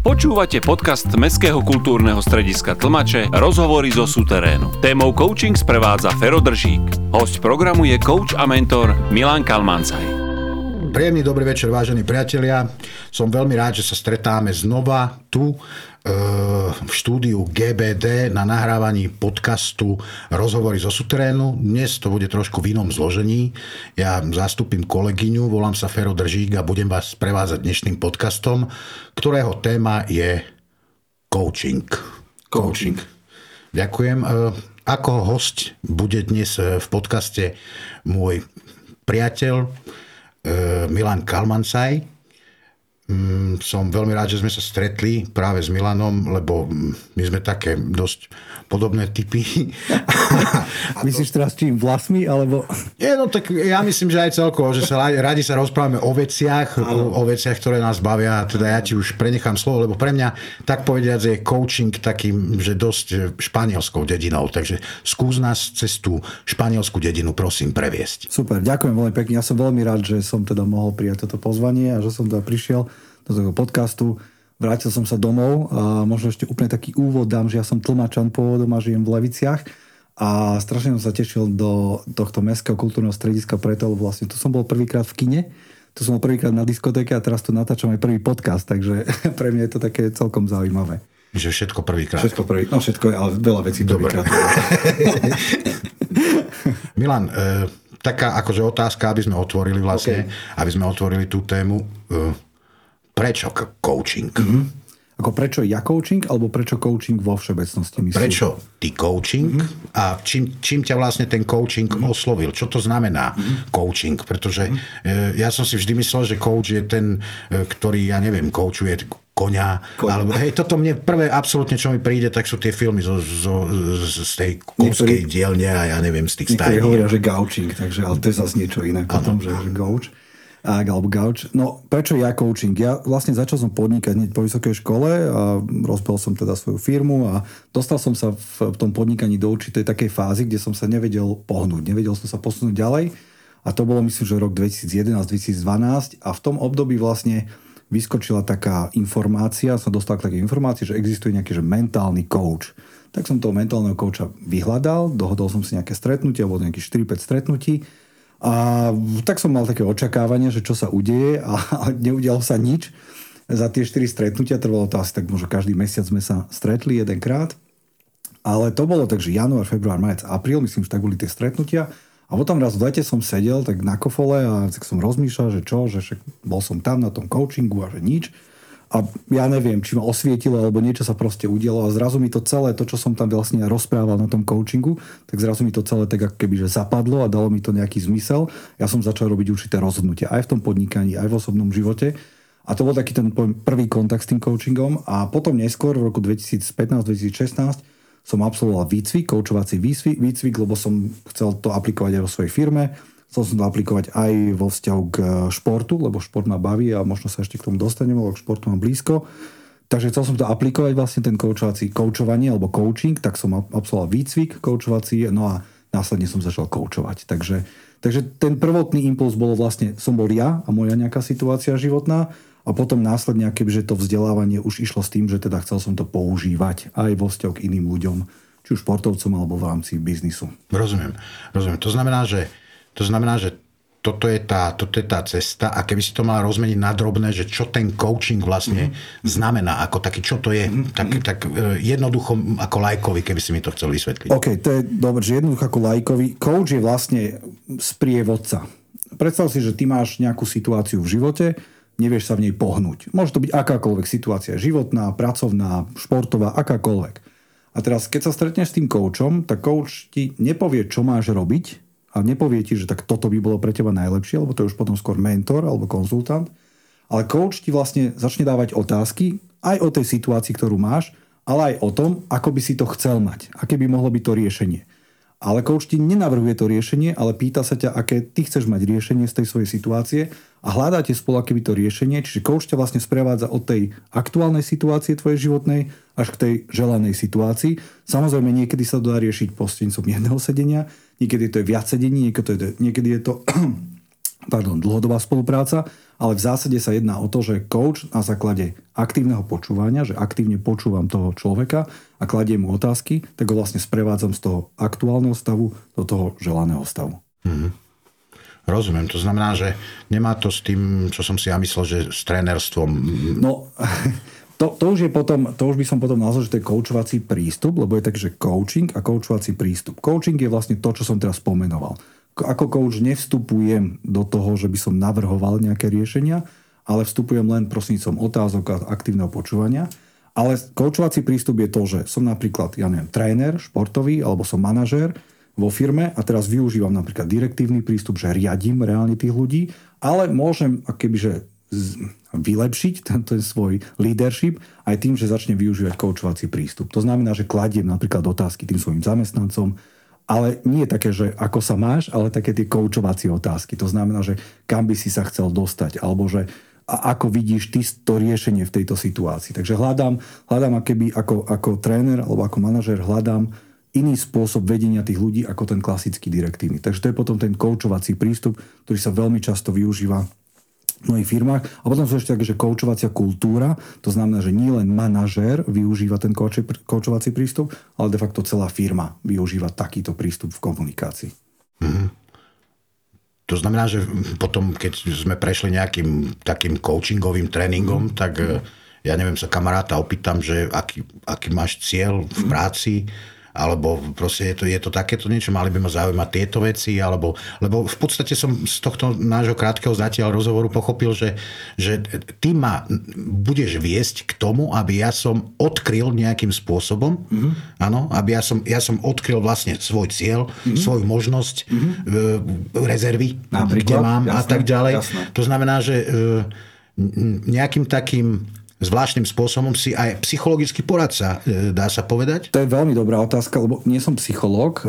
Počúvate podcast Mestského kultúrneho strediska Tlmače rozhovory zo súterénu. Témou coaching sprevádza Fero Držík. Host programu je coach a mentor Milan Kalmancaj. Príjemný dobrý večer, vážení priatelia. Som veľmi rád, že sa stretáme znova tu v štúdiu GBD na nahrávaní podcastu Rozhovory zo suterénu. Dnes to bude trošku v inom zložení. Ja zastupím kolegyňu, volám sa Fero Držík a budem vás prevázať dnešným podcastom, ktorého téma je coaching. Coaching. Ďakujem. Ako host bude dnes v podcaste môj priateľ Milan Kalmancaj, Mm, som veľmi rád, že sme sa stretli práve s Milanom, lebo my sme také dosť podobné typy. Myslíš teraz čím? Vlasmi? Alebo... Nie, no tak ja myslím, že aj celkovo, že sa radi sa rozprávame o veciach, o, o veciach, ktoré nás bavia. Teda ja ti už prenechám slovo, lebo pre mňa, tak povediať, je coaching takým, že dosť španielskou dedinou. Takže skús nás cez tú španielskú dedinu, prosím, previesť. Super, ďakujem veľmi pekne. Ja som veľmi rád, že som teda mohol prijať toto pozvanie a že som teda prišiel do toho podcastu. Vrátil som sa domov a možno ešte úplne taký úvod dám, že ja som tlmačan pôvodom a žijem v Leviciach a strašne som sa tešil do tohto mestského kultúrneho strediska preto, lebo vlastne tu som bol prvýkrát v kine, tu som bol prvýkrát na diskotéke a teraz tu natáčam aj prvý podcast, takže pre mňa je to také celkom zaujímavé. Že všetko prvýkrát. Všetko prvý, no všetko, ale veľa vecí prvýkrát. Milan, e, taká akože otázka, aby sme otvorili vlastne, okay. aby sme otvorili tú tému. E, prečo coaching? Mm-hmm. Ako prečo ja coaching, alebo prečo coaching vo všeobecnosti myslíš? Prečo ty coaching mm-hmm. a čím, čím ťa vlastne ten coaching mm-hmm. oslovil? Čo to znamená mm-hmm. coaching? Pretože mm-hmm. ja som si vždy myslel, že coach je ten, e, ktorý, ja neviem, coachuje konia. Koň. Alebo, hej, toto mne prvé absolútne, čo mi príde, tak sú tie filmy zo, zo, z, z tej kúskej dielne a ja neviem, z tých starých. hovoria, že gauching, takže, ale to je zase niečo iné potom, že, že gauč alebo gauč. No prečo ja coaching? Ja vlastne začal som podnikať hneď po vysokej škole a rozbel som teda svoju firmu a dostal som sa v tom podnikaní do určitej takej fázy, kde som sa nevedel pohnúť, nevedel som sa posunúť ďalej a to bolo myslím, že rok 2011-2012 a v tom období vlastne vyskočila taká informácia, som dostal k takej informácii, že existuje nejaký že mentálny coach. Tak som toho mentálneho coacha vyhľadal, dohodol som si nejaké stretnutie, alebo nejakých 4-5 stretnutí a tak som mal také očakávanie, že čo sa udeje a, neudialo sa nič. Za tie 4 stretnutia trvalo to asi tak možno každý mesiac sme sa stretli jedenkrát. Ale to bolo tak, že január, február, marec, apríl, myslím, že tak boli tie stretnutia. A potom raz v lete som sedel tak na kofole a tak som rozmýšľal, že čo, že však bol som tam na tom coachingu a že nič a ja neviem, či ma osvietilo, alebo niečo sa proste udialo a zrazu mi to celé, to, čo som tam vlastne rozprával na tom coachingu, tak zrazu mi to celé tak ako keby, že zapadlo a dalo mi to nejaký zmysel. Ja som začal robiť určité rozhodnutia aj v tom podnikaní, aj v osobnom živote. A to bol taký ten prvý kontakt s tým coachingom a potom neskôr v roku 2015-2016 som absolvoval výcvik, koučovací výcvik, výcvik, lebo som chcel to aplikovať aj vo svojej firme Chcel som to aplikovať aj vo vzťahu k športu, lebo šport ma baví a možno sa ešte k tomu dostaneme, lebo k športu mám blízko. Takže chcel som to aplikovať vlastne ten koučovací, koučovanie alebo coaching, tak som absolvoval výcvik koučovací, no a následne som začal koučovať. Takže, takže ten prvotný impuls bol vlastne, som bol ja a moja nejaká situácia životná a potom následne, kebyže to vzdelávanie už išlo s tým, že teda chcel som to používať aj vo vzťahu k iným ľuďom, či už športovcom alebo v rámci biznisu. Rozumiem, rozumiem. To znamená, že to znamená, že toto je, tá, toto je tá cesta a keby si to mal rozmeniť na drobné, že čo ten coaching vlastne mm-hmm. znamená, ako taký, čo to je, mm-hmm. tak, tak e, jednoducho ako lajkovi, keby si mi to chcel vysvetliť. OK, to je dobre, že jednoducho ako lajkovi. Coach je vlastne sprievodca. Predstav si, že ty máš nejakú situáciu v živote, nevieš sa v nej pohnúť. Môže to byť akákoľvek situácia, životná, pracovná, športová, akákoľvek. A teraz, keď sa stretneš s tým coachom, tak coach ti nepovie, čo máš robiť, a nepovie ti, že tak toto by bolo pre teba najlepšie, lebo to je už potom skôr mentor alebo konzultant, ale coach ti vlastne začne dávať otázky aj o tej situácii, ktorú máš, ale aj o tom, ako by si to chcel mať, aké by mohlo byť to riešenie. Ale coach ti nenavrhuje to riešenie, ale pýta sa ťa, aké ty chceš mať riešenie z tej svojej situácie a hľadáte spolu aké by to riešenie, čiže coach ťa vlastne sprevádza od tej aktuálnej situácie tvojej životnej až k tej želanej situácii. Samozrejme, niekedy sa to dá riešiť prostredníctvom jedného sedenia, niekedy to je viac sedení, niekedy, to je, niekedy je to pardon, dlhodobá spolupráca, ale v zásade sa jedná o to, že coach na základe aktívneho počúvania, že aktívne počúvam toho človeka a kladiem mu otázky, tak ho vlastne sprevádzam z toho aktuálneho stavu do toho želaného stavu. Mm-hmm. Rozumiem, to znamená, že nemá to s tým, čo som si ja myslel, že s trénerstvom. No, to, to, už je potom, to už by som potom nazval, že to je koučovací prístup, lebo je tak, že coaching a koučovací prístup. Coaching je vlastne to, čo som teraz pomenoval ako coach nevstupujem do toho, že by som navrhoval nejaké riešenia, ale vstupujem len prostredníctvom otázok a aktívneho počúvania. Ale koučovací prístup je to, že som napríklad, ja neviem, tréner športový alebo som manažér vo firme a teraz využívam napríklad direktívny prístup, že riadím reálne tých ľudí, ale môžem akébyže vylepšiť tento svoj leadership aj tým, že začne využívať koučovací prístup. To znamená, že kladiem napríklad otázky tým svojim zamestnancom, ale nie také, že ako sa máš, ale také tie koučovacie otázky. To znamená, že kam by si sa chcel dostať, alebo že a ako vidíš ty to riešenie v tejto situácii. Takže hľadám, hľadám akéby ako, ako tréner alebo ako manažer hľadám iný spôsob vedenia tých ľudí ako ten klasický direktívny. Takže to je potom ten koučovací prístup, ktorý sa veľmi často využíva mnohých firmách. A potom sú ešte také, že koučovacia kultúra, to znamená, že nie len manažér využíva ten koučovací prístup, ale de facto celá firma využíva takýto prístup v komunikácii. Mm-hmm. To znamená, že potom, keď sme prešli nejakým takým coachingovým tréningom, mm. tak eh, ja neviem, sa kamaráta opýtam, že aký, aký máš cieľ v práci, mm alebo proste je to, je to takéto niečo, mali by ma zaujímať tieto veci, alebo, lebo v podstate som z tohto nášho krátkeho zatiaľ rozhovoru pochopil, že, že ty ma budeš viesť k tomu, aby ja som odkryl nejakým spôsobom, mm-hmm. áno, aby ja som, ja som odkryl vlastne svoj cieľ, mm-hmm. svoju možnosť, mm-hmm. rezervy, Napríklad, kde mám jasné, a tak ďalej. Jasné. To znamená, že e, nejakým takým zvláštnym spôsobom si aj psychologický poradca, e, dá sa povedať? To je veľmi dobrá otázka, lebo nie som psychológ e,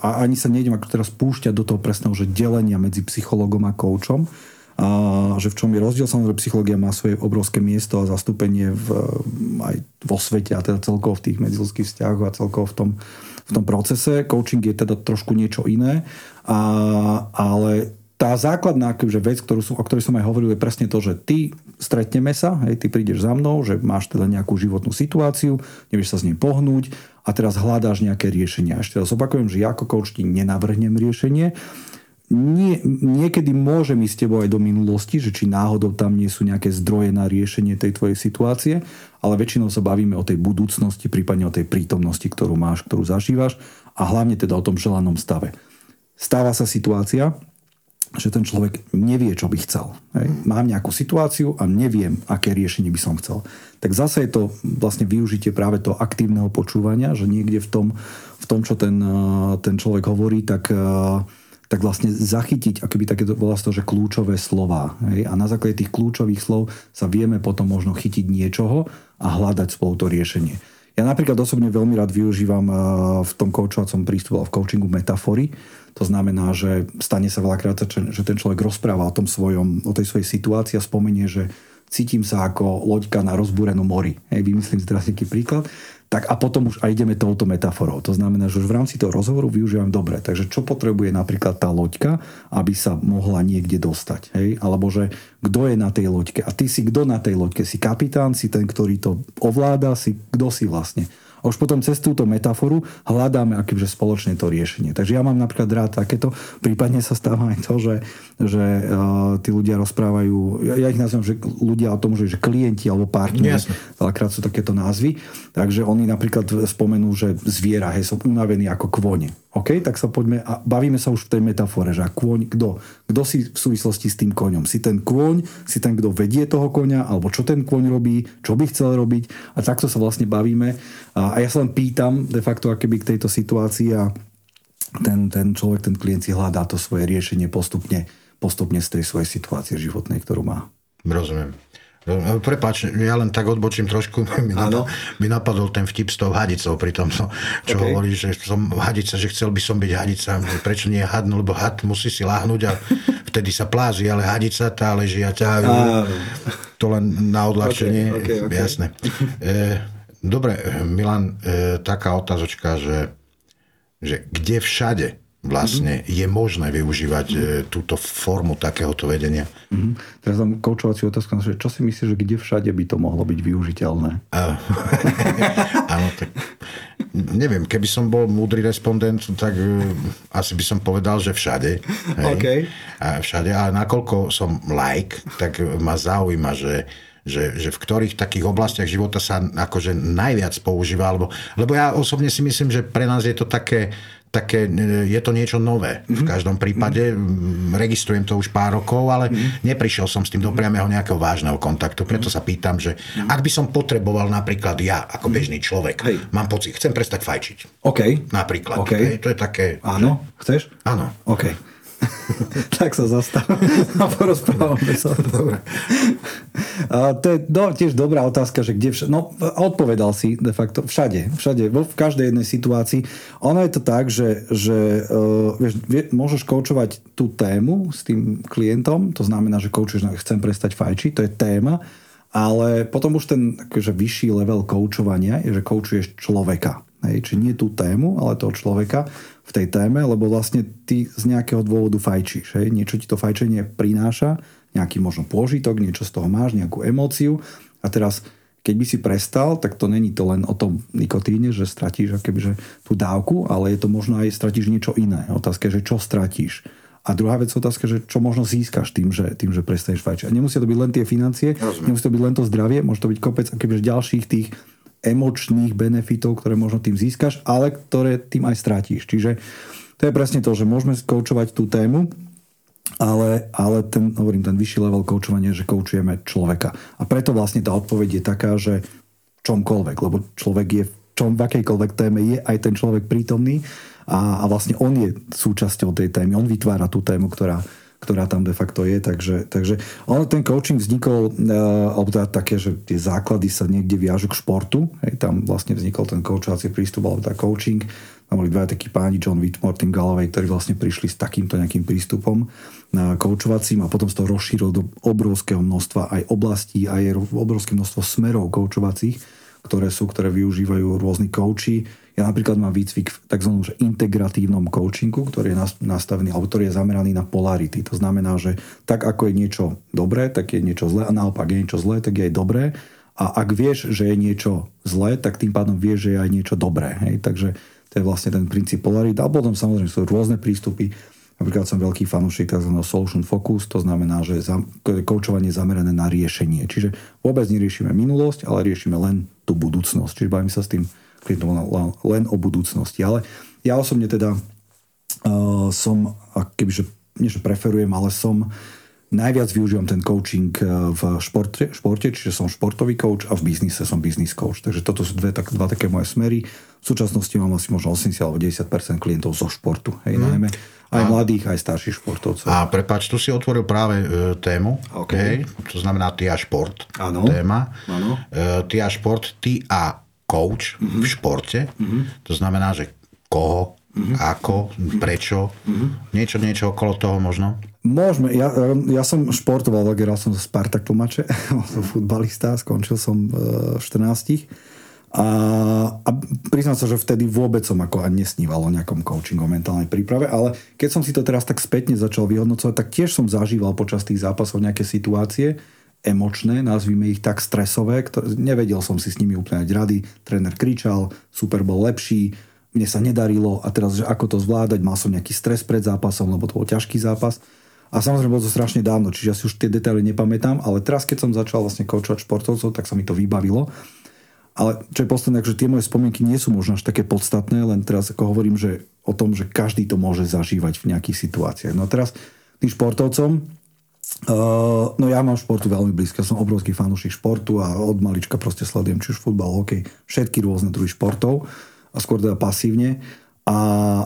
a ani sa nejdem ako teraz púšťať do toho presného, že delenia medzi psychológom a koučom. A že v čom je rozdiel, samozrejme psychológia má svoje obrovské miesto a zastúpenie v, aj vo svete a teda celkovo v tých medzilských vzťahoch a celkovo v tom, v tom procese. Coaching je teda trošku niečo iné, a, ale tá základná akože vec, ktorú som, o ktorej som aj hovoril, je presne to, že ty stretneme sa, hej, ty prídeš za mnou, že máš teda nejakú životnú situáciu, nevieš sa s ním pohnúť a teraz hľadáš nejaké riešenia. Ešte raz opakujem, že ja ako coach ti nenavrhnem riešenie. Nie, niekedy môžem ísť s tebou aj do minulosti, že či náhodou tam nie sú nejaké zdroje na riešenie tej tvojej situácie, ale väčšinou sa bavíme o tej budúcnosti, prípadne o tej prítomnosti, ktorú máš, ktorú zažívaš a hlavne teda o tom želanom stave. Stáva sa situácia, že ten človek nevie, čo by chcel. Hej. Mám nejakú situáciu a neviem, aké riešenie by som chcel. Tak zase je to vlastne využitie práve toho aktívneho počúvania, že niekde v tom, v tom čo ten, eh, ten človek hovorí, tak, eh, tak vlastne zachytiť, akoby také volá to, že kľúčové slova. Hej. A na základe tých kľúčových slov sa vieme potom možno chytiť niečoho a hľadať spolu to riešenie. Ja napríklad osobne veľmi rád využívam eh, v tom koučovacom prístupu a v coachingu metafory. To znamená, že stane sa veľakrát, že ten človek rozpráva o, tom svojom, o tej svojej situácii a spomenie, že cítim sa ako loďka na rozbúrenom mori. Hej, vymyslím si teraz nejaký príklad. Tak a potom už aj ideme touto metaforou. To znamená, že už v rámci toho rozhovoru využívam dobre. Takže čo potrebuje napríklad tá loďka, aby sa mohla niekde dostať. Hej? Alebo že kto je na tej loďke. A ty si kto na tej loďke? Si kapitán, si ten, ktorý to ovláda, si kto si vlastne. A už potom cez túto metaforu hľadáme akýmže spoločne to riešenie. Takže ja mám napríklad rád takéto, prípadne sa stáva aj to, že, že uh, tí ľudia rozprávajú, ja, ja ich nazývam, že ľudia o tom, že, že klienti alebo partneri, veľakrát sú takéto názvy, takže oni napríklad spomenú, že zviera, hej, som unavený ako kvone. OK, tak sa poďme a bavíme sa už v tej metafore, že a kôň, kto? Kto si v súvislosti s tým koňom? Si ten kôň, si ten, kto vedie toho koňa, alebo čo ten kôň robí, čo by chcel robiť a takto sa vlastne bavíme. A ja sa len pýtam de facto akéby k tejto situácii a ten, ten človek, ten klient si hľadá to svoje riešenie postupne, postupne z tej svojej situácie životnej, ktorú má. Rozumiem. No, Prepač, ja len tak odbočím trošku. Mi, napadol, mi napadol ten vtip s tou hadicou pri tom, čo okay. hovorí, že som hadica, že chcel by som byť hadica. Prečo nie had? No, lebo had musí si láhnuť a vtedy sa plázi, ale hadica tá leží a ťahajú. To len na odľahčenie. Okay, okay, okay. Jasné. E, dobre, Milan, e, taká otázočka, že, že kde všade vlastne mm-hmm. je možné využívať mm-hmm. túto formu takéhoto vedenia. Mm-hmm. Teraz mám koučovaciu otázku, čo si myslíš, že kde všade by to mohlo byť využiteľné? Áno, tak neviem, keby som bol múdry respondent, tak uh, asi by som povedal, že všade. Hej? Okay. A všade, ale nakoľko som like, tak ma zaujíma, že že, že v ktorých takých oblastiach života sa akože najviac používa, alebo, lebo ja osobne si myslím, že pre nás je to také, také, e, je to niečo nové. V mhm. každom prípade mm-hmm. registrujem to už pár rokov, ale mm-hmm. neprišiel som s tým do priamého nejakého vážneho kontaktu. Preto sa pýtam, že ak by som potreboval napríklad ja, ako bežný človek, Hej. mám pocit, chcem prestať fajčiť. OK. Napríklad. Okay. Hej, to je také... Áno, že... chceš? Áno. OK. tak sa zastav a porozprávame sa. Dobre. To je do, tiež dobrá otázka, že kde všade, no odpovedal si de facto všade, všade, vo, v každej jednej situácii. Ono je to tak, že, že uh, vieš, vie, môžeš koučovať tú tému s tým klientom, to znamená, že koučuješ, no, chcem prestať fajčiť, to je téma, ale potom už ten akože, vyšší level koučovania je, že koučuješ človeka. Hej, či nie tú tému, ale toho človeka v tej téme, lebo vlastne ty z nejakého dôvodu fajčíš. Hej? Niečo ti to fajčenie prináša, nejaký možno pôžitok, niečo z toho máš, nejakú emóciu a teraz keď by si prestal, tak to není to len o tom nikotíne, že stratíš akébyže tú dávku, ale je to možno aj stratíš niečo iné. Otázka je, že čo stratíš. A druhá vec otázka, že čo možno získaš tým, že, tým, že prestaneš fajčiť. A nemusia to byť len tie financie, Rozumiem. nemusí to byť len to zdravie, môže to byť kopec akébyže ďalších tých emočných benefitov, ktoré možno tým získaš, ale ktoré tým aj strátíš. Čiže to je presne to, že môžeme koučovať tú tému, ale, ale ten, hovorím, ten vyšší level koučovania že koučujeme človeka. A preto vlastne tá odpoveď je taká, že čomkoľvek, lebo človek je v čom v akejkoľvek téme je aj ten človek prítomný a, a vlastne on je súčasťou tej témy, on vytvára tú tému, ktorá, ktorá tam de facto je. Takže, takže ale ten coaching vznikol, uh, alebo teda také, že tie základy sa niekde viažu k športu. Hej, tam vlastne vznikol ten coachovací prístup, alebo teda coaching. Tam boli dva takí páni, John Whitmore, Tim Galloway, ktorí vlastne prišli s takýmto nejakým prístupom na coachovacím a potom sa to rozšírilo do obrovského množstva aj oblastí, aj obrovské množstvo smerov coachovacích, ktoré sú, ktoré využívajú rôzni coachi ja napríklad mám výcvik v tzv. integratívnom coachingu, ktorý je nastavený, alebo ktorý je zameraný na polarity. To znamená, že tak ako je niečo dobré, tak je niečo zlé a naopak je niečo zlé, tak je aj dobré. A ak vieš, že je niečo zlé, tak tým pádom vieš, že je aj niečo dobré. Hej? Takže to je vlastne ten princíp polarity. A potom samozrejme sú rôzne prístupy. Napríklad som veľký fanúšik tzv. solution focus, to znamená, že je koučovanie zamerané na riešenie. Čiže vôbec neriešime minulosť, ale riešime len tú budúcnosť. Čiže bavím sa s tým len o budúcnosti. Ale ja osobne teda uh, som, kebyže nie že preferujem, ale som najviac využívam ten coaching eh, v športe, športe, čiže som športový coach a v biznise som business coach. Takže toto sú dve, tak, dva také moje smery. V súčasnosti mám asi možno 80 alebo 90 klientov zo športu. Hej, mm. najmä aj a, mladých, aj starších športovcov. A prepač, tu si otvoril práve e, tému. Okay. Hej, to znamená ty a šport. Áno. Téma. Áno. E, ty a šport, ty a coach mm-hmm. v športe. Mm-hmm. To znamená, že koho, mm-hmm. ako, prečo, mm-hmm. niečo, niečo okolo toho možno? Môžeme. Ja, ja som športoval, hral som zo Spartak Tlumače, som futbalista, skončil som v 14. A, a priznám sa, že vtedy vôbec som ako ani nesníval o nejakom coachingu o mentálnej príprave, ale keď som si to teraz tak spätne začal vyhodnocovať, tak tiež som zažíval počas tých zápasov nejaké situácie, emočné, nazvime ich tak stresové, ktoré, nevedel som si s nimi úplne dať rady. Tréner kričal, super bol lepší, mne sa nedarilo a teraz, že ako to zvládať, mal som nejaký stres pred zápasom, lebo to bol ťažký zápas. A samozrejme bolo to strašne dávno, čiže ja si už tie detaily nepamätám, ale teraz, keď som začal vlastne koučovať športovcov, tak sa mi to vybavilo. Ale čo je posledné, že tie moje spomienky nie sú možno až také podstatné, len teraz ako hovorím, že o tom, že každý to môže zažívať v nejakých situáciách. No a teraz tým športovcom, Uh, no ja mám športu veľmi blízko, som obrovský fanúšik športu a od malička proste sledujem či už futbal, hokej, všetky rôzne druhy športov a skôr teda pasívne a,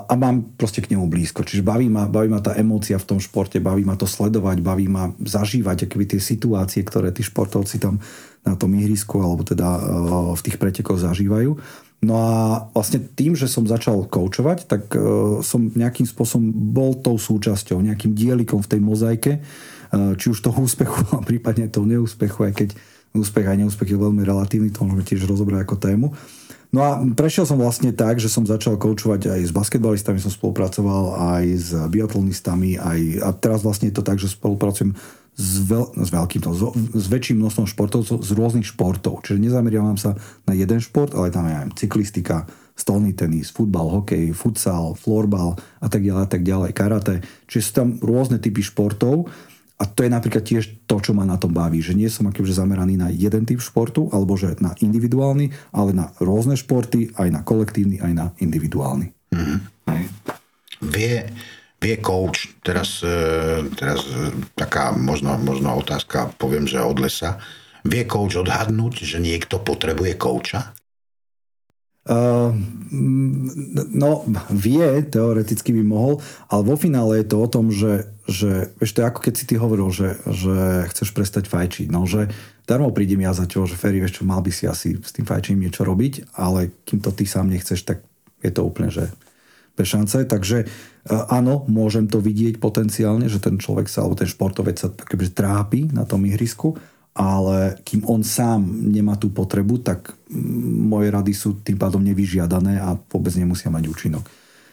a mám proste k nemu blízko. Čiže baví ma, baví ma tá emócia v tom športe, baví ma to sledovať, baví ma zažívať akoby tie situácie, ktoré tí športovci tam na tom ihrisku alebo teda uh, v tých pretekoch zažívajú. No a vlastne tým, že som začal koučovať, tak uh, som nejakým spôsobom bol tou súčasťou, nejakým dielikom v tej mozaike, Eh, či už toho úspechu, a prípadne toho neúspechu, aj keď úspech a neúspech je veľmi relatívny, to môžeme tiež rozobrať ako tému. No a prešiel som vlastne tak, že som začal koučovať aj s basketbalistami, som spolupracoval aj s biatlonistami, aj, a teraz vlastne je to tak, že spolupracujem s, veľ, s veľkým, no, s väčším množstvom športovcov z rôznych športov. Čiže nezameriavam sa na jeden šport, ale tam je aj cyklistika, stolný tenis, futbal, hokej, futsal, florbal a tak ďalej, a tak ďalej, karate. Čiže sú tam rôzne typy športov a to je napríklad tiež to, čo ma na tom baví, že nie som akože zameraný na jeden typ športu, alebo že na individuálny, ale na rôzne športy, aj na kolektívny, aj na individuálny. Mm-hmm. Vie, vie coach, teraz, e, teraz e, taká možno, možno otázka, poviem, že od lesa, vie coach odhadnúť, že niekto potrebuje kouča? Uh, no, vie, teoreticky by mohol, ale vo finále je to o tom, že, že vieš, to je ako keď si ty hovoril, že, že chceš prestať fajčiť. No, že darmo prídem ja za tebou, že Ferry, vieš čo, mal by si asi s tým fajčením niečo robiť, ale kým to ty sám nechceš, tak je to úplne, že bez šance. Takže uh, áno, môžem to vidieť potenciálne, že ten človek sa, alebo ten športovec sa kebyže trápi na tom ihrisku, ale kým on sám nemá tú potrebu, tak moje rady sú tým pádom nevyžiadané a vôbec nemusia mať účinok.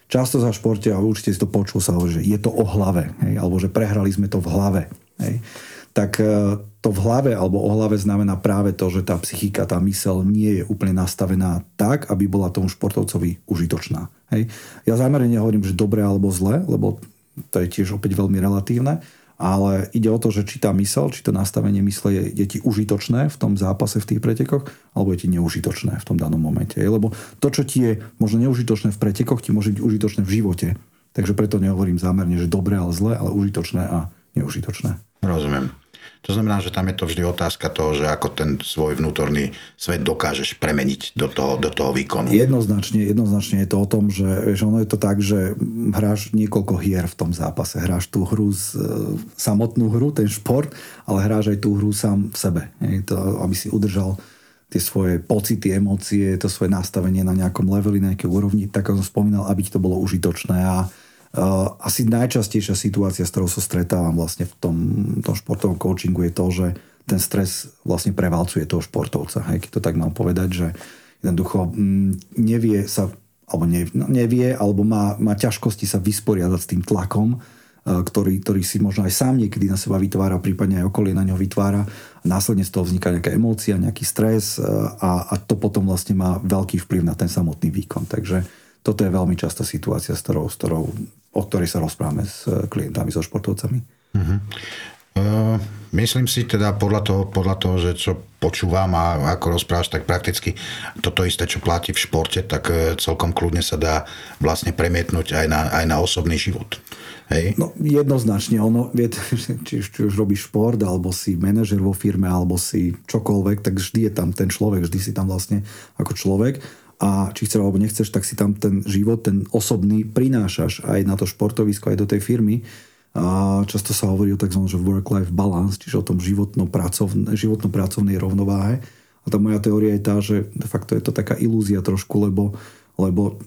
Často za športe, a určite si to počul, sa že je to o hlave, hej, alebo že prehrali sme to v hlave. Hej. Tak e, to v hlave alebo o hlave znamená práve to, že tá psychika, tá mysel nie je úplne nastavená tak, aby bola tomu športovcovi užitočná. Hej. Ja zámerne nehovorím, že dobre alebo zle, lebo to je tiež opäť veľmi relatívne, ale ide o to, že či tá mysel, či to nastavenie mysle je, je ti užitočné v tom zápase, v tých pretekoch, alebo je ti neužitočné v tom danom momente. Lebo to, čo ti je možno neužitočné v pretekoch, ti môže byť užitočné v živote. Takže preto nehovorím zámerne, že dobre, ale zle, ale užitočné a neužitočné. Rozumiem. To znamená, že tam je to vždy otázka toho, že ako ten svoj vnútorný svet dokážeš premeniť do toho, do toho výkonu. Jednoznačne, jednoznačne je to o tom, že vieš, ono je to tak, že hráš niekoľko hier v tom zápase. Hráš tú hru, z, e, samotnú hru, ten šport, ale hráš aj tú hru sám v sebe. Je to, aby si udržal tie svoje pocity, emócie, to svoje nastavenie na nejakom leveli, na nejakej úrovni, tak ako som spomínal, aby ti to bolo užitočné a asi najčastejšia situácia, s ktorou sa stretávam vlastne v tom, tom športovom coachingu je to, že ten stres vlastne prevalcuje toho športovca. Hej, keď to tak mám povedať, že jednoducho mm, nevie sa, alebo ne, no, nevie, alebo má, má ťažkosti sa vysporiadať s tým tlakom, uh, ktorý, ktorý si možno aj sám niekedy na seba vytvára, prípadne aj okolie na ňo vytvára. A následne z toho vzniká nejaká emócia, nejaký stres uh, a, a to potom vlastne má veľký vplyv na ten samotný výkon. Takže toto je veľmi častá situácia, s ktorou, s ktorou, o ktorej sa rozprávame s klientami, so športovcami. Uh-huh. Uh, myslím si teda podľa toho, podľa toho, že čo počúvam a ako rozprávaš, tak prakticky toto isté, čo platí v športe, tak uh, celkom kľudne sa dá vlastne premietnúť aj na, aj na osobný život. Hej? No jednoznačne, ono, vie, či, či už robíš šport, alebo si manažer vo firme, alebo si čokoľvek, tak vždy je tam ten človek, vždy si tam vlastne ako človek a či chceš alebo nechceš, tak si tam ten život, ten osobný prinášaš aj na to športovisko, aj do tej firmy. A často sa hovorí o tzv. work-life balance, čiže o tom životno-pracovnej životno rovnováhe. A tá moja teória je tá, že de facto je to taká ilúzia trošku, lebo, lebo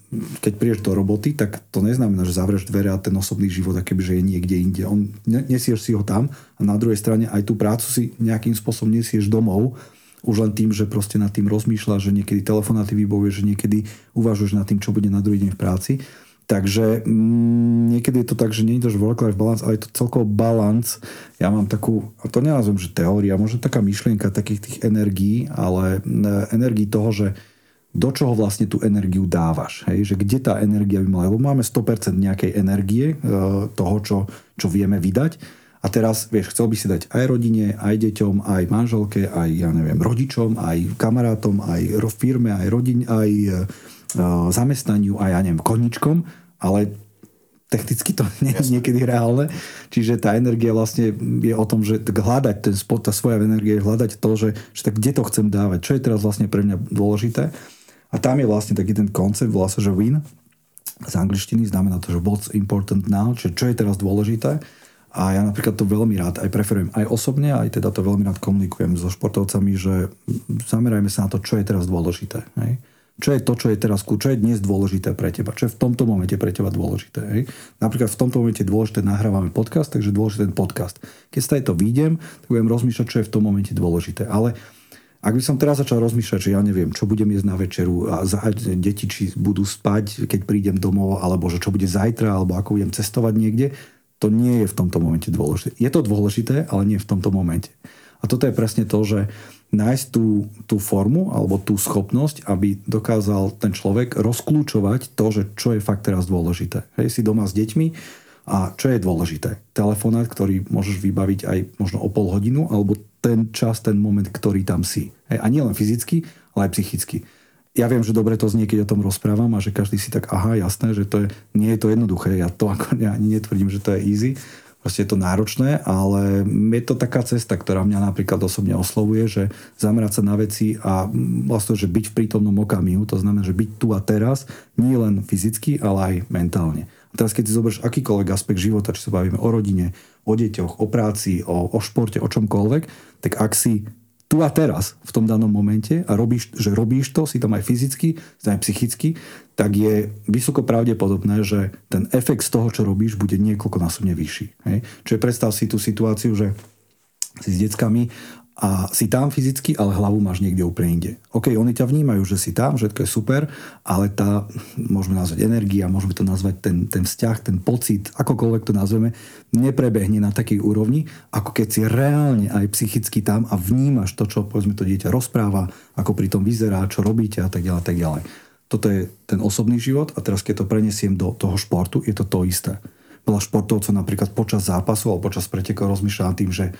keď prídeš do roboty, tak to neznamená, že zavrieš dvere a ten osobný život akéby, že je niekde inde. On, nesieš si ho tam a na druhej strane aj tú prácu si nejakým spôsobom nesieš domov už len tým, že proste nad tým rozmýšľa, že niekedy telefonáty vybovuje, že niekedy uvažuješ nad tým, čo bude na druhý deň v práci. Takže mm, niekedy je to tak, že nie je to work-life balance, ale je to celkovo balance. Ja mám takú, a to nenazvem, že teória, možno taká myšlienka takých tých energií, ale mm, energií toho, že do čoho vlastne tú energiu dávaš. Hej? Že kde tá energia by mala. Lebo máme 100% nejakej energie e, toho, čo, čo vieme vydať a teraz, vieš, chcel by si dať aj rodine, aj deťom, aj manželke, aj, ja neviem, rodičom, aj kamarátom, aj firme, aj rodin, aj uh, zamestnaniu, aj, ja neviem, koničkom, ale technicky to nie je niekedy reálne. Čiže tá energia vlastne je o tom, že hľadať ten spot, tá svoja energia je hľadať to, že, že tak kde to chcem dávať, čo je teraz vlastne pre mňa dôležité. A tam je vlastne taký ten koncept, sa, že win. Z angličtiny znamená to, že what's important now, čiže čo je teraz dôležité. A ja napríklad to veľmi rád aj preferujem aj osobne, aj teda to veľmi rád komunikujem so športovcami, že zamerajme sa na to, čo je teraz dôležité. Hej? Čo je to, čo je teraz, čo je dnes dôležité pre teba, čo je v tomto momente pre teba dôležité. Hej? Napríklad v tomto momente dôležité nahrávame podcast, takže dôležité ten podcast. Keď sa to výjdem, tak budem rozmýšľať, čo je v tom momente dôležité. Ale Ak by som teraz začal rozmýšľať, že ja neviem, čo budem jesť na večeru a deti či budú spať, keď prídem domov, alebo že čo bude zajtra, alebo ako budem cestovať niekde, to nie je v tomto momente dôležité. Je to dôležité, ale nie v tomto momente. A toto je presne to, že nájsť tú, tú formu alebo tú schopnosť, aby dokázal ten človek rozklúčovať to, že čo je fakt teraz dôležité. Hej, si doma s deťmi a čo je dôležité? Telefonát, ktorý môžeš vybaviť aj možno o pol hodinu, alebo ten čas, ten moment, ktorý tam si. Hej, a nie len fyzicky, ale aj psychicky. Ja viem, že dobre to znie, keď o tom rozprávam a že každý si tak, aha, jasné, že to je, nie je to jednoduché. Ja to ako ja ani netvrdím, že to je easy. Proste je to náročné, ale je to taká cesta, ktorá mňa napríklad osobne oslovuje, že zamerať sa na veci a vlastne, že byť v prítomnom okamihu, to znamená, že byť tu a teraz, nie len fyzicky, ale aj mentálne. A teraz keď si zoberieš akýkoľvek aspekt života, či sa bavíme o rodine, o deťoch, o práci, o, o športe, o čomkoľvek, tak ak si tu a teraz v tom danom momente a robíš, že robíš to, si tam aj fyzicky, si tam aj psychicky, tak je vysoko pravdepodobné, že ten efekt z toho, čo robíš, bude niekoľkonásobne vyšší. Hej? Čiže predstav si tú situáciu, že si s deckami a si tam fyzicky, ale hlavu máš niekde úplne inde. OK, oni ťa vnímajú, že si tam, všetko je super, ale tá, môžeme nazvať energia, môžeme to nazvať ten, ten vzťah, ten pocit, akokoľvek to nazveme, neprebehne na takej úrovni, ako keď si reálne aj psychicky tam a vnímaš to, čo povedzme to dieťa rozpráva, ako pri tom vyzerá, čo robíte a tak ďalej, tak ďalej. Toto je ten osobný život a teraz keď to prenesiem do toho športu, je to to isté. Veľa športovcov napríklad počas zápasu alebo počas pretekov rozmýšľa tým, že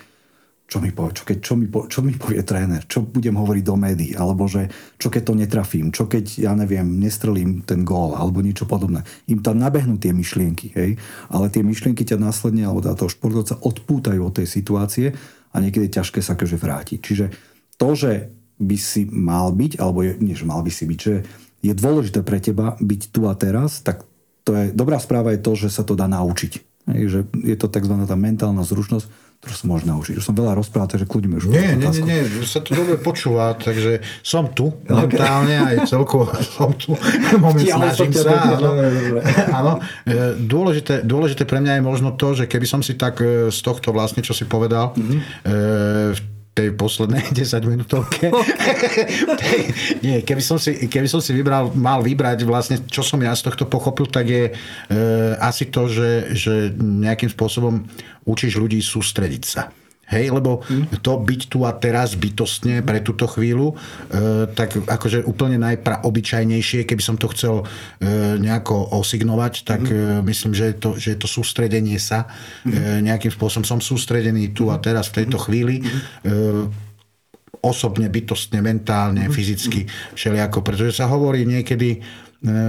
čo mi povie, čo, keď, čo, mi, čo mi povie tréner, čo budem hovoriť do médií, alebo že čo keď to netrafím, čo keď, ja neviem, nestrelím ten gól, alebo niečo podobné. Im tam nabehnú tie myšlienky, hej? ale tie myšlienky ťa následne, alebo toho športovca odpútajú od tej situácie a niekedy je ťažké sa akože vrátiť. Čiže to, že by si mal byť, alebo je, nie, že mal by si byť, že je dôležité pre teba byť tu a teraz, tak to je, dobrá správa je to, že sa to dá naučiť. Hej, že je to tzv. tá mentálna zručnosť, ktorú sa môže naučiť. Už som veľa rozprával, takže kľudne už. Nie, nie, nie, nie, sa to dobre počúva, takže som tu momentálne aj celkovo som tu. Moment, snažím sa. Áno, áno. E, dôležité, dôležité pre mňa je možno to, že keby som si tak e, z tohto vlastne, čo si povedal, mm-hmm. v tej poslednej 10 minútovke. Nie, keby som, si, keby som si vybral, mal vybrať vlastne, čo som ja z tohto pochopil, tak je e, asi to, že, že nejakým spôsobom učíš ľudí sústrediť sa. Hej, lebo to byť tu a teraz bytostne pre túto chvíľu, e, tak akože úplne najpraobyčajnejšie, keby som to chcel e, nejako osignovať, tak e, myslím, že je, to, že je to sústredenie sa. E, nejakým spôsobom som sústredený tu a teraz v tejto chvíli. E, osobne, bytostne, mentálne, fyzicky, všelijako. Pretože sa hovorí niekedy,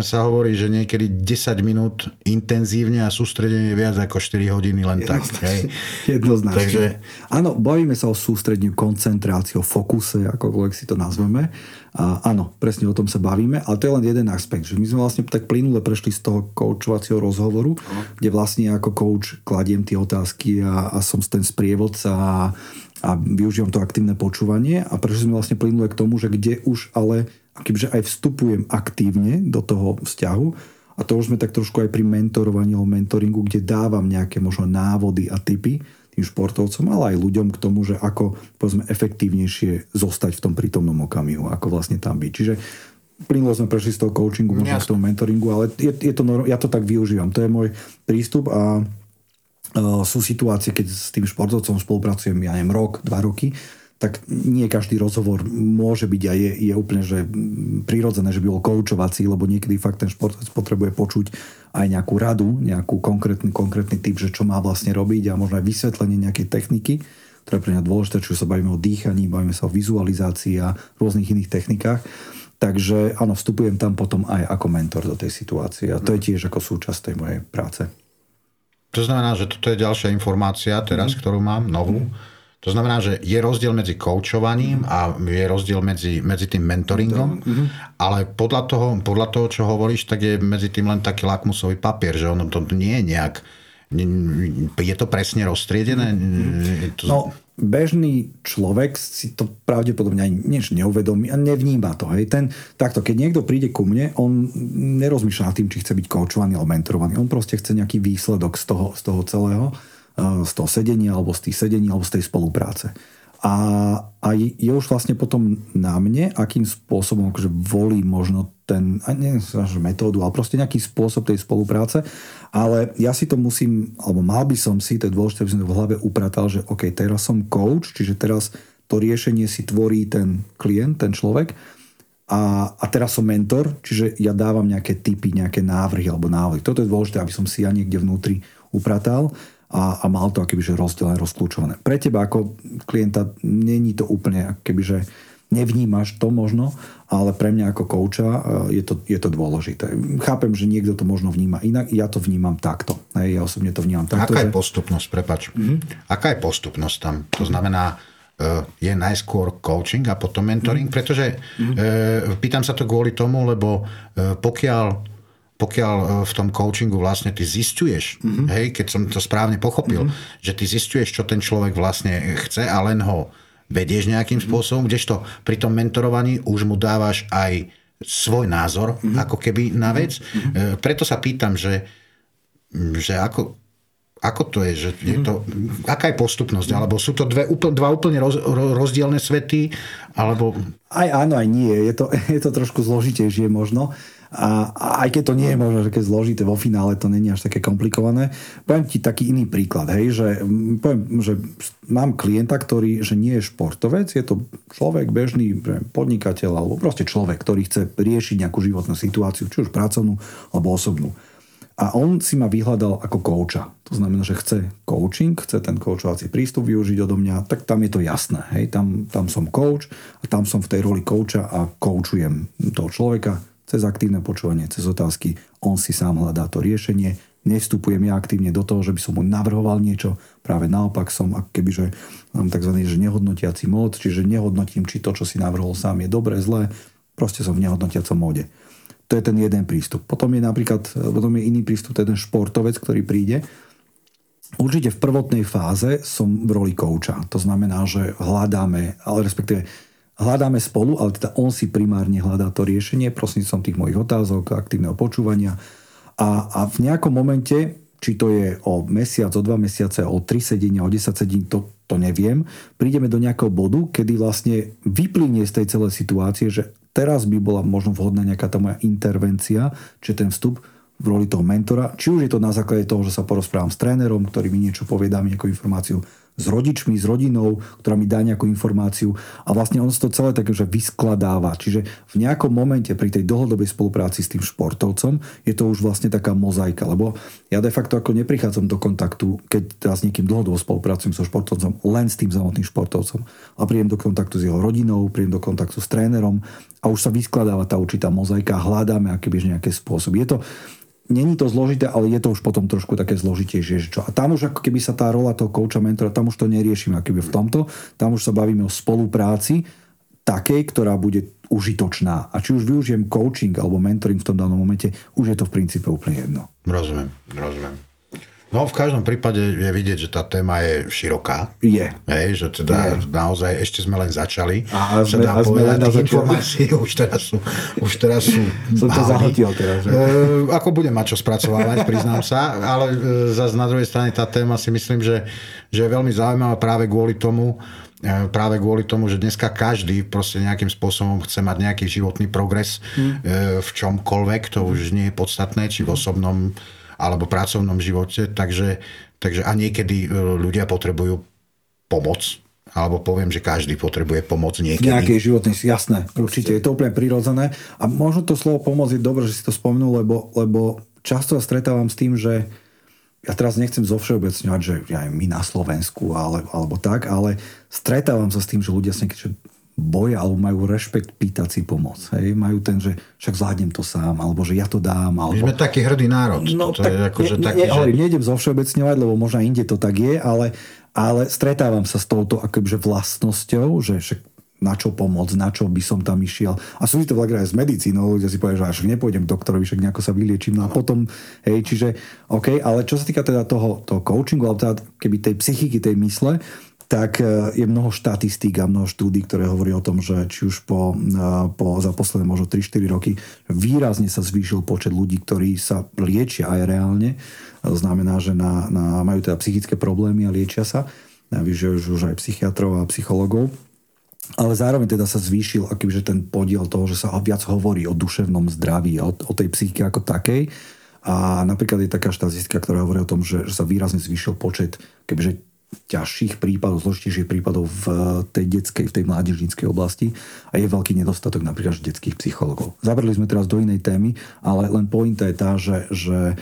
sa hovorí, že niekedy 10 minút intenzívne a sústredenie viac ako 4 hodiny len tak. Hej. Jednoznačne. Takže... Áno, bavíme sa o sústredeniu, koncentrácii, o fokuse, akokoľvek si to nazveme. A áno, presne o tom sa bavíme, ale to je len jeden aspekt. Že my sme vlastne tak plynule prešli z toho koučovacieho rozhovoru, uh-huh. kde vlastne ako coach kladiem tie otázky a, a som ten sprievodca a, a využívam to aktívne počúvanie a prešli sme vlastne plynule k tomu, že kde už ale keďže aj vstupujem aktívne do toho vzťahu, a to už sme tak trošku aj pri mentorovaní alebo mentoringu, kde dávam nejaké možno návody a typy tým športovcom, ale aj ľuďom k tomu, že ako povedzme efektívnejšie zostať v tom prítomnom okamihu, ako vlastne tam byť. Čiže plynulo sme prešli z toho coachingu, možno z toho mentoringu, ale je, je to, ja to tak využívam. To je môj prístup a uh, sú situácie, keď s tým športovcom spolupracujem, ja neviem, rok, dva roky, tak nie každý rozhovor môže byť a je, je úplne že prirodzené, že by bol koučovací, lebo niekedy fakt ten športovec potrebuje počuť aj nejakú radu, nejakú konkrétny, konkrétny typ, že čo má vlastne robiť a možno aj vysvetlenie nejakej techniky, ktoré je pre mňa dôležité, či sa bavíme o dýchaní, bavíme sa o vizualizácii a rôznych iných technikách. Takže áno, vstupujem tam potom aj ako mentor do tej situácie a to je tiež ako súčasť tej mojej práce. To znamená, že toto je ďalšia informácia teraz, mm. ktorú mám, novú. Mm to znamená, že je rozdiel medzi koučovaním a je rozdiel medzi, medzi tým mentoringom, mm-hmm. ale podľa toho, podľa toho, čo hovoríš, tak je medzi tým len taký lakmusový papier, že ono to nie je nejak... Je to presne roztriedené? Mm-hmm. To... No, bežný človek si to pravdepodobne ani než neuvedomí a nevníma to. Hej. Ten, takto, keď niekto príde ku mne, on nerozmýšľa tým, či chce byť koučovaný alebo mentorovaný. On proste chce nejaký výsledok z toho, z toho celého z toho sedenia alebo z tých sedení alebo z tej spolupráce. A, a je už vlastne potom na mne, akým spôsobom akože volí možno ten, nie že metódu, ale proste nejaký spôsob tej spolupráce. Ale ja si to musím, alebo mal by som si, to je dôležité, aby som to v hlave upratal, že OK, teraz som coach, čiže teraz to riešenie si tvorí ten klient, ten človek. A, a teraz som mentor, čiže ja dávam nejaké typy, nejaké návrhy alebo návrhy. Toto je dôležité, aby som si ja niekde vnútri upratal a, a mal to akébyže rozdelené, rozklúčované. Pre teba ako klienta není to úplne akébyže nevnímaš to možno, ale pre mňa ako kouča e, je to, je to dôležité. Chápem, že niekto to možno vníma inak, ja to vnímam takto. Hej, ja osobne to vnímam takto. Aká že... je postupnosť, prepač? Mm-hmm. Aká je postupnosť tam? To znamená, e, je najskôr coaching a potom mentoring, mm-hmm. pretože mm-hmm. pýtam sa to kvôli tomu, lebo pokiaľ pokiaľ e, v tom coachingu vlastne ty zistuješ, mm-hmm. hej, keď som to správne pochopil, mm-hmm. že ty zistuješ, čo ten človek vlastne chce a len ho vedieš nejakým mm-hmm. spôsobom, kdežto pri tom mentorovaní už mu dávaš aj svoj názor, mm-hmm. ako keby na vec. Mm-hmm. Preto sa pýtam, že, že ako, ako to je, že je to, aká je postupnosť, alebo sú to dve, dva úplne roz, rozdielne svety, alebo... Aj áno, aj nie. Je to, je to trošku zložitejšie možno. A, a aj keď to nie je možno také zložité vo finále, to není až také komplikované. Poviem ti taký iný príklad, hej, že, poviem, že mám klienta, ktorý že nie je športovec, je to človek, bežný podnikateľ alebo proste človek, ktorý chce riešiť nejakú životnú situáciu, či už pracovnú alebo osobnú. A on si ma vyhľadal ako kouča. To znamená, že chce coaching, chce ten koučovací prístup využiť odo mňa, tak tam je to jasné. Hej? Tam, tam som coach a tam som v tej roli kouča a koučujem toho človeka cez aktívne počúvanie, cez otázky. On si sám hľadá to riešenie. Nevstupujem ja aktívne do toho, že by som mu navrhoval niečo. Práve naopak som keby, že mám tzv. Že nehodnotiaci mód, čiže nehodnotím, či to, čo si navrhol sám, je dobré, zlé. Proste som v nehodnotiacom móde. To je ten jeden prístup. Potom je napríklad, potom je iný prístup, ten športovec, ktorý príde. Určite v prvotnej fáze som v roli kouča. To znamená, že hľadáme, ale respektíve hľadáme spolu, ale teda on si primárne hľadá to riešenie som tých mojich otázok, aktívneho počúvania. A, a v nejakom momente, či to je o mesiac, o dva mesiace, o tri sedenia, o 10 sedení, to, to neviem, prídeme do nejakého bodu, kedy vlastne vyplynie z tej celej situácie, že teraz by bola možno vhodná nejaká tá moja intervencia, či ten vstup v roli toho mentora, či už je to na základe toho, že sa porozprávam s trénerom, ktorý mi niečo povie, dá mi nejakú informáciu, s rodičmi, s rodinou, ktorá mi dá nejakú informáciu a vlastne on to celé tak, že vyskladáva. Čiže v nejakom momente pri tej dlhodobej spolupráci s tým športovcom je to už vlastne taká mozaika, lebo ja de facto ako neprichádzam do kontaktu, keď teraz s niekým dlhodobo spolupracujem so športovcom, len s tým samotným športovcom. A príjem do kontaktu s jeho rodinou, príjem do kontaktu s trénerom a už sa vyskladáva tá určitá mozaika hľadáme akéby nejaké spôsoby. Je to, Není to zložité, ale je to už potom trošku také zložitejšie. Že čo? A tam už ako keby sa tá rola toho kouča, mentora, tam už to neriešime keby v tomto. Tam už sa bavíme o spolupráci takej, ktorá bude užitočná. A či už využijem coaching alebo mentoring v tom danom momente, už je to v princípe úplne jedno. Rozumiem, rozumiem. No v každom prípade je vidieť, že tá téma je široká. Je. Hej, že teda je. naozaj ešte sme len začali. A, a sme, a sme len na informácií už teraz sú, už teraz sú Som to zahotil teraz. E, ako budem mať čo spracovávať, priznám sa, ale e, zase na druhej strane tá téma si myslím, že, že je veľmi zaujímavá práve kvôli tomu, e, práve kvôli tomu, že dneska každý proste nejakým spôsobom chce mať nejaký životný progres hmm. v čomkoľvek, to už nie je podstatné, či v osobnom alebo pracovnom živote, takže, takže a niekedy e, ľudia potrebujú pomoc, alebo poviem, že každý potrebuje pomoc niekedy. Nejakej životnej, jasné, určite, je to úplne prirodzené. A možno to slovo pomoc je dobré, že si to spomenul, lebo, lebo často sa stretávam s tým, že ja teraz nechcem zovšeobecňovať, že ja my na Slovensku ale, alebo tak, ale stretávam sa s tým, že ľudia sa niekedy, boja alebo majú rešpekt pýtať si pomoc. Hej? Majú ten, že však zvládnem to sám, alebo že ja to dám. Alebo... My sme taký hrdý národ. No, to tak, je ako, že ne, taký, ne, že... hovorím, nejdem zovšeobecňovať, lebo možno inde to tak je, ale, ale stretávam sa s touto akože vlastnosťou, že však na čo pomôcť, na čo by som tam išiel. A sú to vlak aj s medicínou, ľudia si povedia, že až nepôjdem k doktorovi, však nejako sa vyliečím. No a potom, hej, čiže, OK, ale čo sa týka teda toho, toho coachingu, alebo teda keby tej psychiky, tej mysle, tak e, je mnoho štatistík a mnoho štúdí, ktoré hovorí o tom, že či už po, e, po za posledné možno 3-4 roky výrazne sa zvýšil počet ľudí, ktorí sa liečia aj reálne. To znamená, že na, na, majú teda psychické problémy a liečia sa. využívajú už aj psychiatrov a psychologov. Ale zároveň teda sa zvýšil akýže ten podiel toho, že sa viac hovorí o duševnom zdraví, o, o tej psychike ako takej. A napríklad je taká štatistika, ktorá hovorí o tom, že, že sa výrazne zvýšil počet kebyže ťažších prípadov, zložitejších prípadov v tej detskej, v tej mládežníckej oblasti a je veľký nedostatok napríklad detských psychologov. Zabrali sme teraz do inej témy, ale len pointa je tá, že, že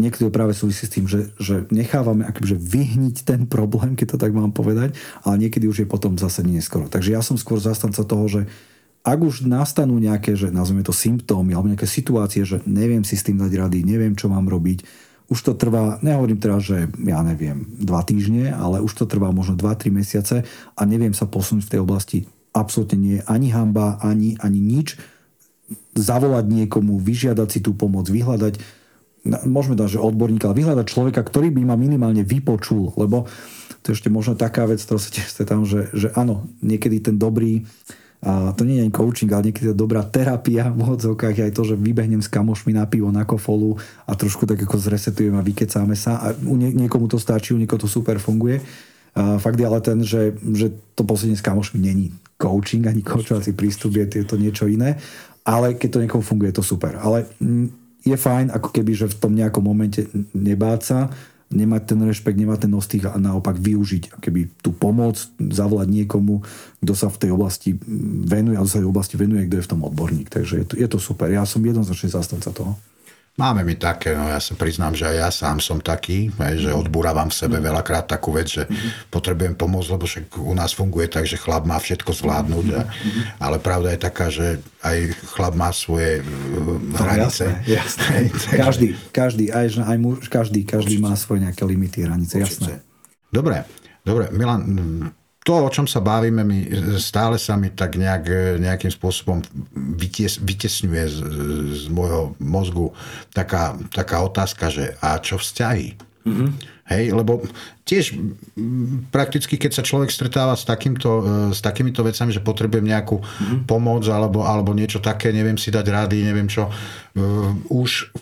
niekedy práve súvisí s tým, že, že nechávame akože vyhniť ten problém, keď to tak mám povedať, ale niekedy už je potom zase neskoro. Takže ja som skôr zastanca toho, že ak už nastanú nejaké, že nazveme to symptómy alebo nejaké situácie, že neviem si s tým dať rady, neviem, čo mám robiť, už to trvá, nehovorím teraz, že ja neviem, dva týždne, ale už to trvá možno 2-3 mesiace a neviem sa posunúť v tej oblasti. Absolútne nie. Ani hamba, ani, ani nič. Zavolať niekomu, vyžiadať si tú pomoc, vyhľadať, môžeme dať, že odborníka, ale vyhľadať človeka, ktorý by ma minimálne vypočul, lebo to je ešte možno taká vec, ktorá sa tiež tam, že, že áno, niekedy ten dobrý a to nie je ani coaching, ale niekedy to dobrá terapia v odzokách je aj to, že vybehnem s kamošmi na pivo, na kofolu a trošku tak ako zresetujem a vykecáme sa. A u nie, niekomu to stačí, u niekomu to super funguje. A fakt je ale ten, že, že to posledne s kamošmi není coaching, ani coachovací prístup, je to niečo iné. Ale keď to niekomu funguje, je to super. Ale mm, je fajn, ako keby, že v tom nejakom momente nebáť sa, nemať ten rešpekt, nemať ten ostých a naopak využiť keby tú pomoc, zavolať niekomu, kto sa v tej oblasti venuje, a sa tej oblasti venuje, kto je v tom odborník. Takže je to, je to super. Ja som jednoznačne zastanca toho. Máme mi také, no ja sa priznám, že aj ja sám som taký, že odbúravam v sebe mm. veľakrát takú vec, že mm-hmm. potrebujem pomôcť, lebo však u nás funguje tak, že chlap má všetko zvládnuť, mm-hmm. ale pravda je taká, že aj chlap má svoje uh, no, hranice. Jasné, jasné. každý, každý, aj, aj muž, každý, každý má svoje nejaké limity, hranice, jasné. Dobre, dobre, Milan, to, o čom sa bavíme, mi, stále sa mi tak nejak, nejakým spôsobom vyties, vytesňuje z, z môjho mozgu taká, taká otázka, že a čo vzťahy? Mm-hmm. Hej, lebo tiež prakticky, keď sa človek stretáva s, takýmto, e, s takýmito vecami, že potrebujem nejakú mm-hmm. pomoc alebo, alebo niečo také, neviem si dať rady, neviem čo, uh, už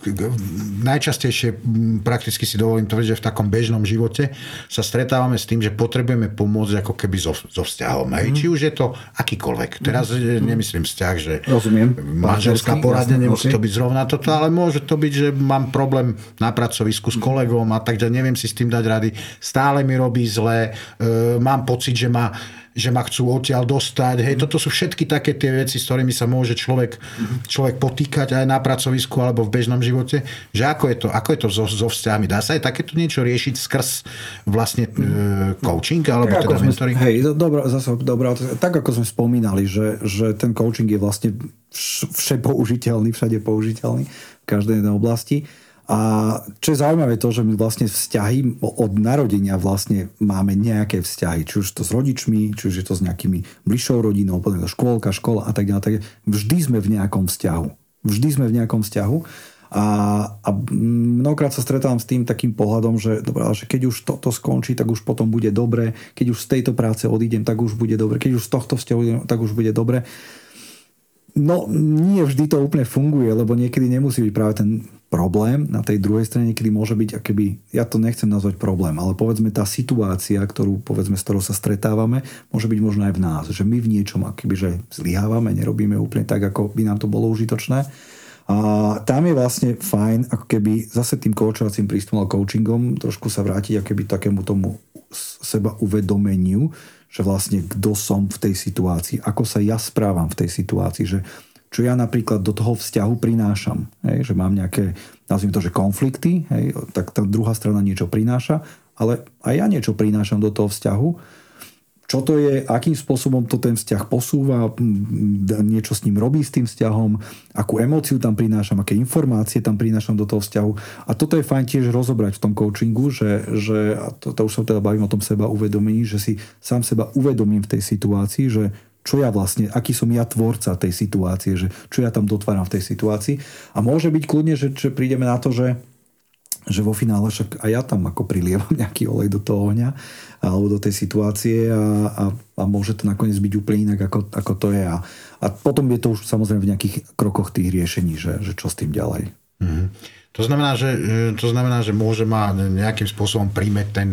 najčastejšie prakticky si dovolím tvrdiť, že v takom bežnom živote sa stretávame s tým, že potrebujeme pomôcť ako keby so, so vzťahom. Hej? Mm. Či už je to akýkoľvek. Teraz mm. nemyslím vzťah, že Rozumiem. manželská poradne, nemusí to byť zrovna toto, ale môže to byť, že mám problém na pracovisku s kolegom a tak, neviem si s tým dať rady stále mi robí zle, e, mám pocit, že ma, že ma chcú odtiaľ dostať. Hej, toto sú všetky také tie veci, s ktorými sa môže človek, človek potýkať aj na pracovisku alebo v bežnom živote. Že ako je to, ako je to so, so vzťahmi? Dá sa aj takéto niečo riešiť skrz vlastne e, coaching alebo tak, teda mentoring? Hej, dobrá, zase dobrá, tak ako sme spomínali, že, že ten coaching je vlastne vše použiteľný, všade použiteľný v každej jednej oblasti. A čo je zaujímavé to, že my vlastne vzťahy od narodenia vlastne máme nejaké vzťahy. Či už to s rodičmi, či už je to s nejakými bližšou rodinou, potom to škôlka, škola a tak ďalej. Vždy sme v nejakom vzťahu. Vždy sme v nejakom vzťahu. A, a mnohokrát sa stretávam s tým takým pohľadom, že, dobrá, že keď už toto skončí, tak už potom bude dobre. Keď už z tejto práce odídem, tak už bude dobre. Keď už z tohto vzťahu odídem, tak už bude dobre. No, nie vždy to úplne funguje, lebo niekedy nemusí byť práve ten problém. Na tej druhej strane niekedy môže byť, akoby, ja to nechcem nazvať problém, ale povedzme tá situácia, ktorú, povedzme, s ktorou sa stretávame, môže byť možno aj v nás. Že my v niečom akoby, že zlyhávame, nerobíme úplne tak, ako by nám to bolo užitočné. A tam je vlastne fajn, ako keby zase tým koučovacím prístupom a coachingom trošku sa vrátiť akoby takému tomu seba uvedomeniu, že vlastne kto som v tej situácii, ako sa ja správam v tej situácii, že čo ja napríklad do toho vzťahu prinášam. Hej, že mám nejaké, nazvime to, že konflikty, hej, tak tá druhá strana niečo prináša, ale aj ja niečo prinášam do toho vzťahu. Čo to je, akým spôsobom to ten vzťah posúva, niečo s ním robí s tým vzťahom, akú emóciu tam prinášam, aké informácie tam prinášam do toho vzťahu. A toto je fajn tiež rozobrať v tom coachingu, že, že a to, to už sa teda bavím o tom seba uvedomení, že si sám seba uvedomím v tej situácii, že čo ja vlastne, aký som ja tvorca tej situácie, že čo ja tam dotváram v tej situácii. A môže byť kľudne, že, že prídeme na to, že že vo finále však aj ja tam ako prilievam nejaký olej do toho ohňa alebo do tej situácie a, a, a môže to nakoniec byť úplne inak, ako, ako to je. A, a potom je to už samozrejme v nejakých krokoch tých riešení, že, že čo s tým ďalej. To znamená, že, e, to znamená, že môže ma nejakým spôsobom príjmeť ten,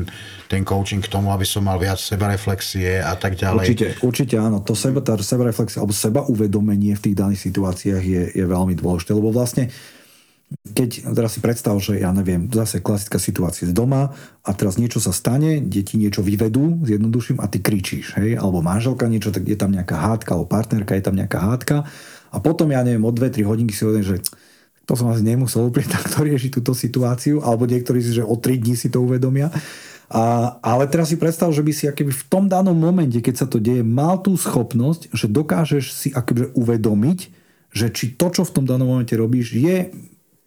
ten coaching k tomu, aby som mal viac sebareflexie a tak ďalej. Určite, určite áno. To seba, tá sebareflexia alebo seba uvedomenie v tých daných situáciách je, je veľmi dôležité, lebo vlastne keď teraz si predstav, že ja neviem, zase klasická situácia z doma a teraz niečo sa stane, deti niečo vyvedú, zjednoduším, a ty kričíš, hej, alebo manželka niečo, tak je tam nejaká hádka, alebo partnerka, je tam nejaká hádka a potom, ja neviem, od 2-3 hodinky si hovorím, že to som asi nemusel úplne takto riešiť túto situáciu, alebo niektorí si, že o 3 dní si to uvedomia. A, ale teraz si predstav, že by si akoby v tom danom momente, keď sa to deje, mal tú schopnosť, že dokážeš si akoby uvedomiť, že či to, čo v tom danom momente robíš, je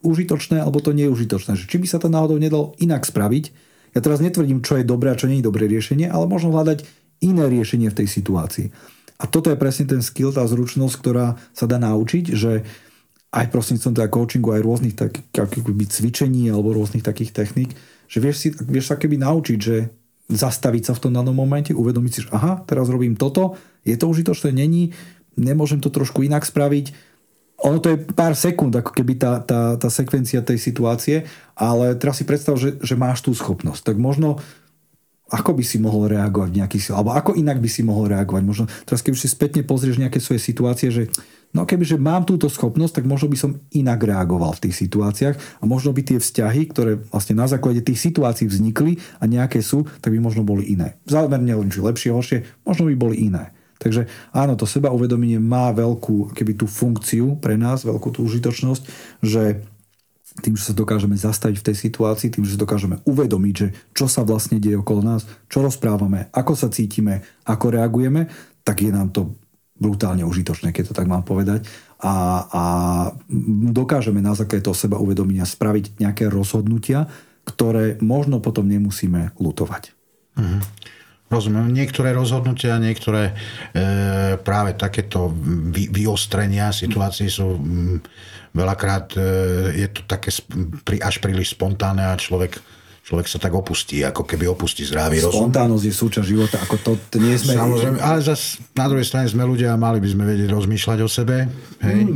užitočné alebo to nie je užitočné. Že či by sa to náhodou nedalo inak spraviť. Ja teraz netvrdím, čo je dobré a čo nie je dobré riešenie, ale možno hľadať iné riešenie v tej situácii. A toto je presne ten skill, tá zručnosť, ktorá sa dá naučiť, že aj prostredníctvom teda coachingu, aj rôznych tak, cvičení alebo rôznych takých techník, že vieš, si, vieš sa keby naučiť, že zastaviť sa v tom danom momente, uvedomiť si, že aha, teraz robím toto, je to užitočné, není, nemôžem to trošku inak spraviť. Ono to je pár sekúnd, ako keby tá, tá, tá sekvencia tej situácie, ale teraz si predstav, že, že máš tú schopnosť. Tak možno ako by si mohol reagovať v nejakých alebo ako inak by si mohol reagovať. Možno teraz keď si spätne pozrieš nejaké svoje situácie, že No kebyže mám túto schopnosť, tak možno by som inak reagoval v tých situáciách a možno by tie vzťahy, ktoré vlastne na základe tých situácií vznikli a nejaké sú, tak by možno boli iné. Zámerne len či lepšie, horšie, možno by boli iné. Takže áno, to seba uvedomenie má veľkú keby tú funkciu pre nás, veľkú tú užitočnosť, že tým, že sa dokážeme zastaviť v tej situácii, tým, že sa dokážeme uvedomiť, že čo sa vlastne deje okolo nás, čo rozprávame, ako sa cítime, ako reagujeme, tak je nám to brutálne užitočné, keď to tak mám povedať. A, a dokážeme na základe toho seba uvedomenia spraviť nejaké rozhodnutia, ktoré možno potom nemusíme lutovať. Mhm. Rozumiem. Niektoré rozhodnutia, niektoré e, práve takéto vy, vyostrenia situácií sú m, veľakrát e, je to také až príliš spontánne a človek človek sa tak opustí, ako keby opustí zdravý rozum. Spontánnosť je súčasť života, ako to, to nie sme... Samozrejme, ale zase na druhej strane sme ľudia a mali by sme vedieť rozmýšľať o sebe. Hej?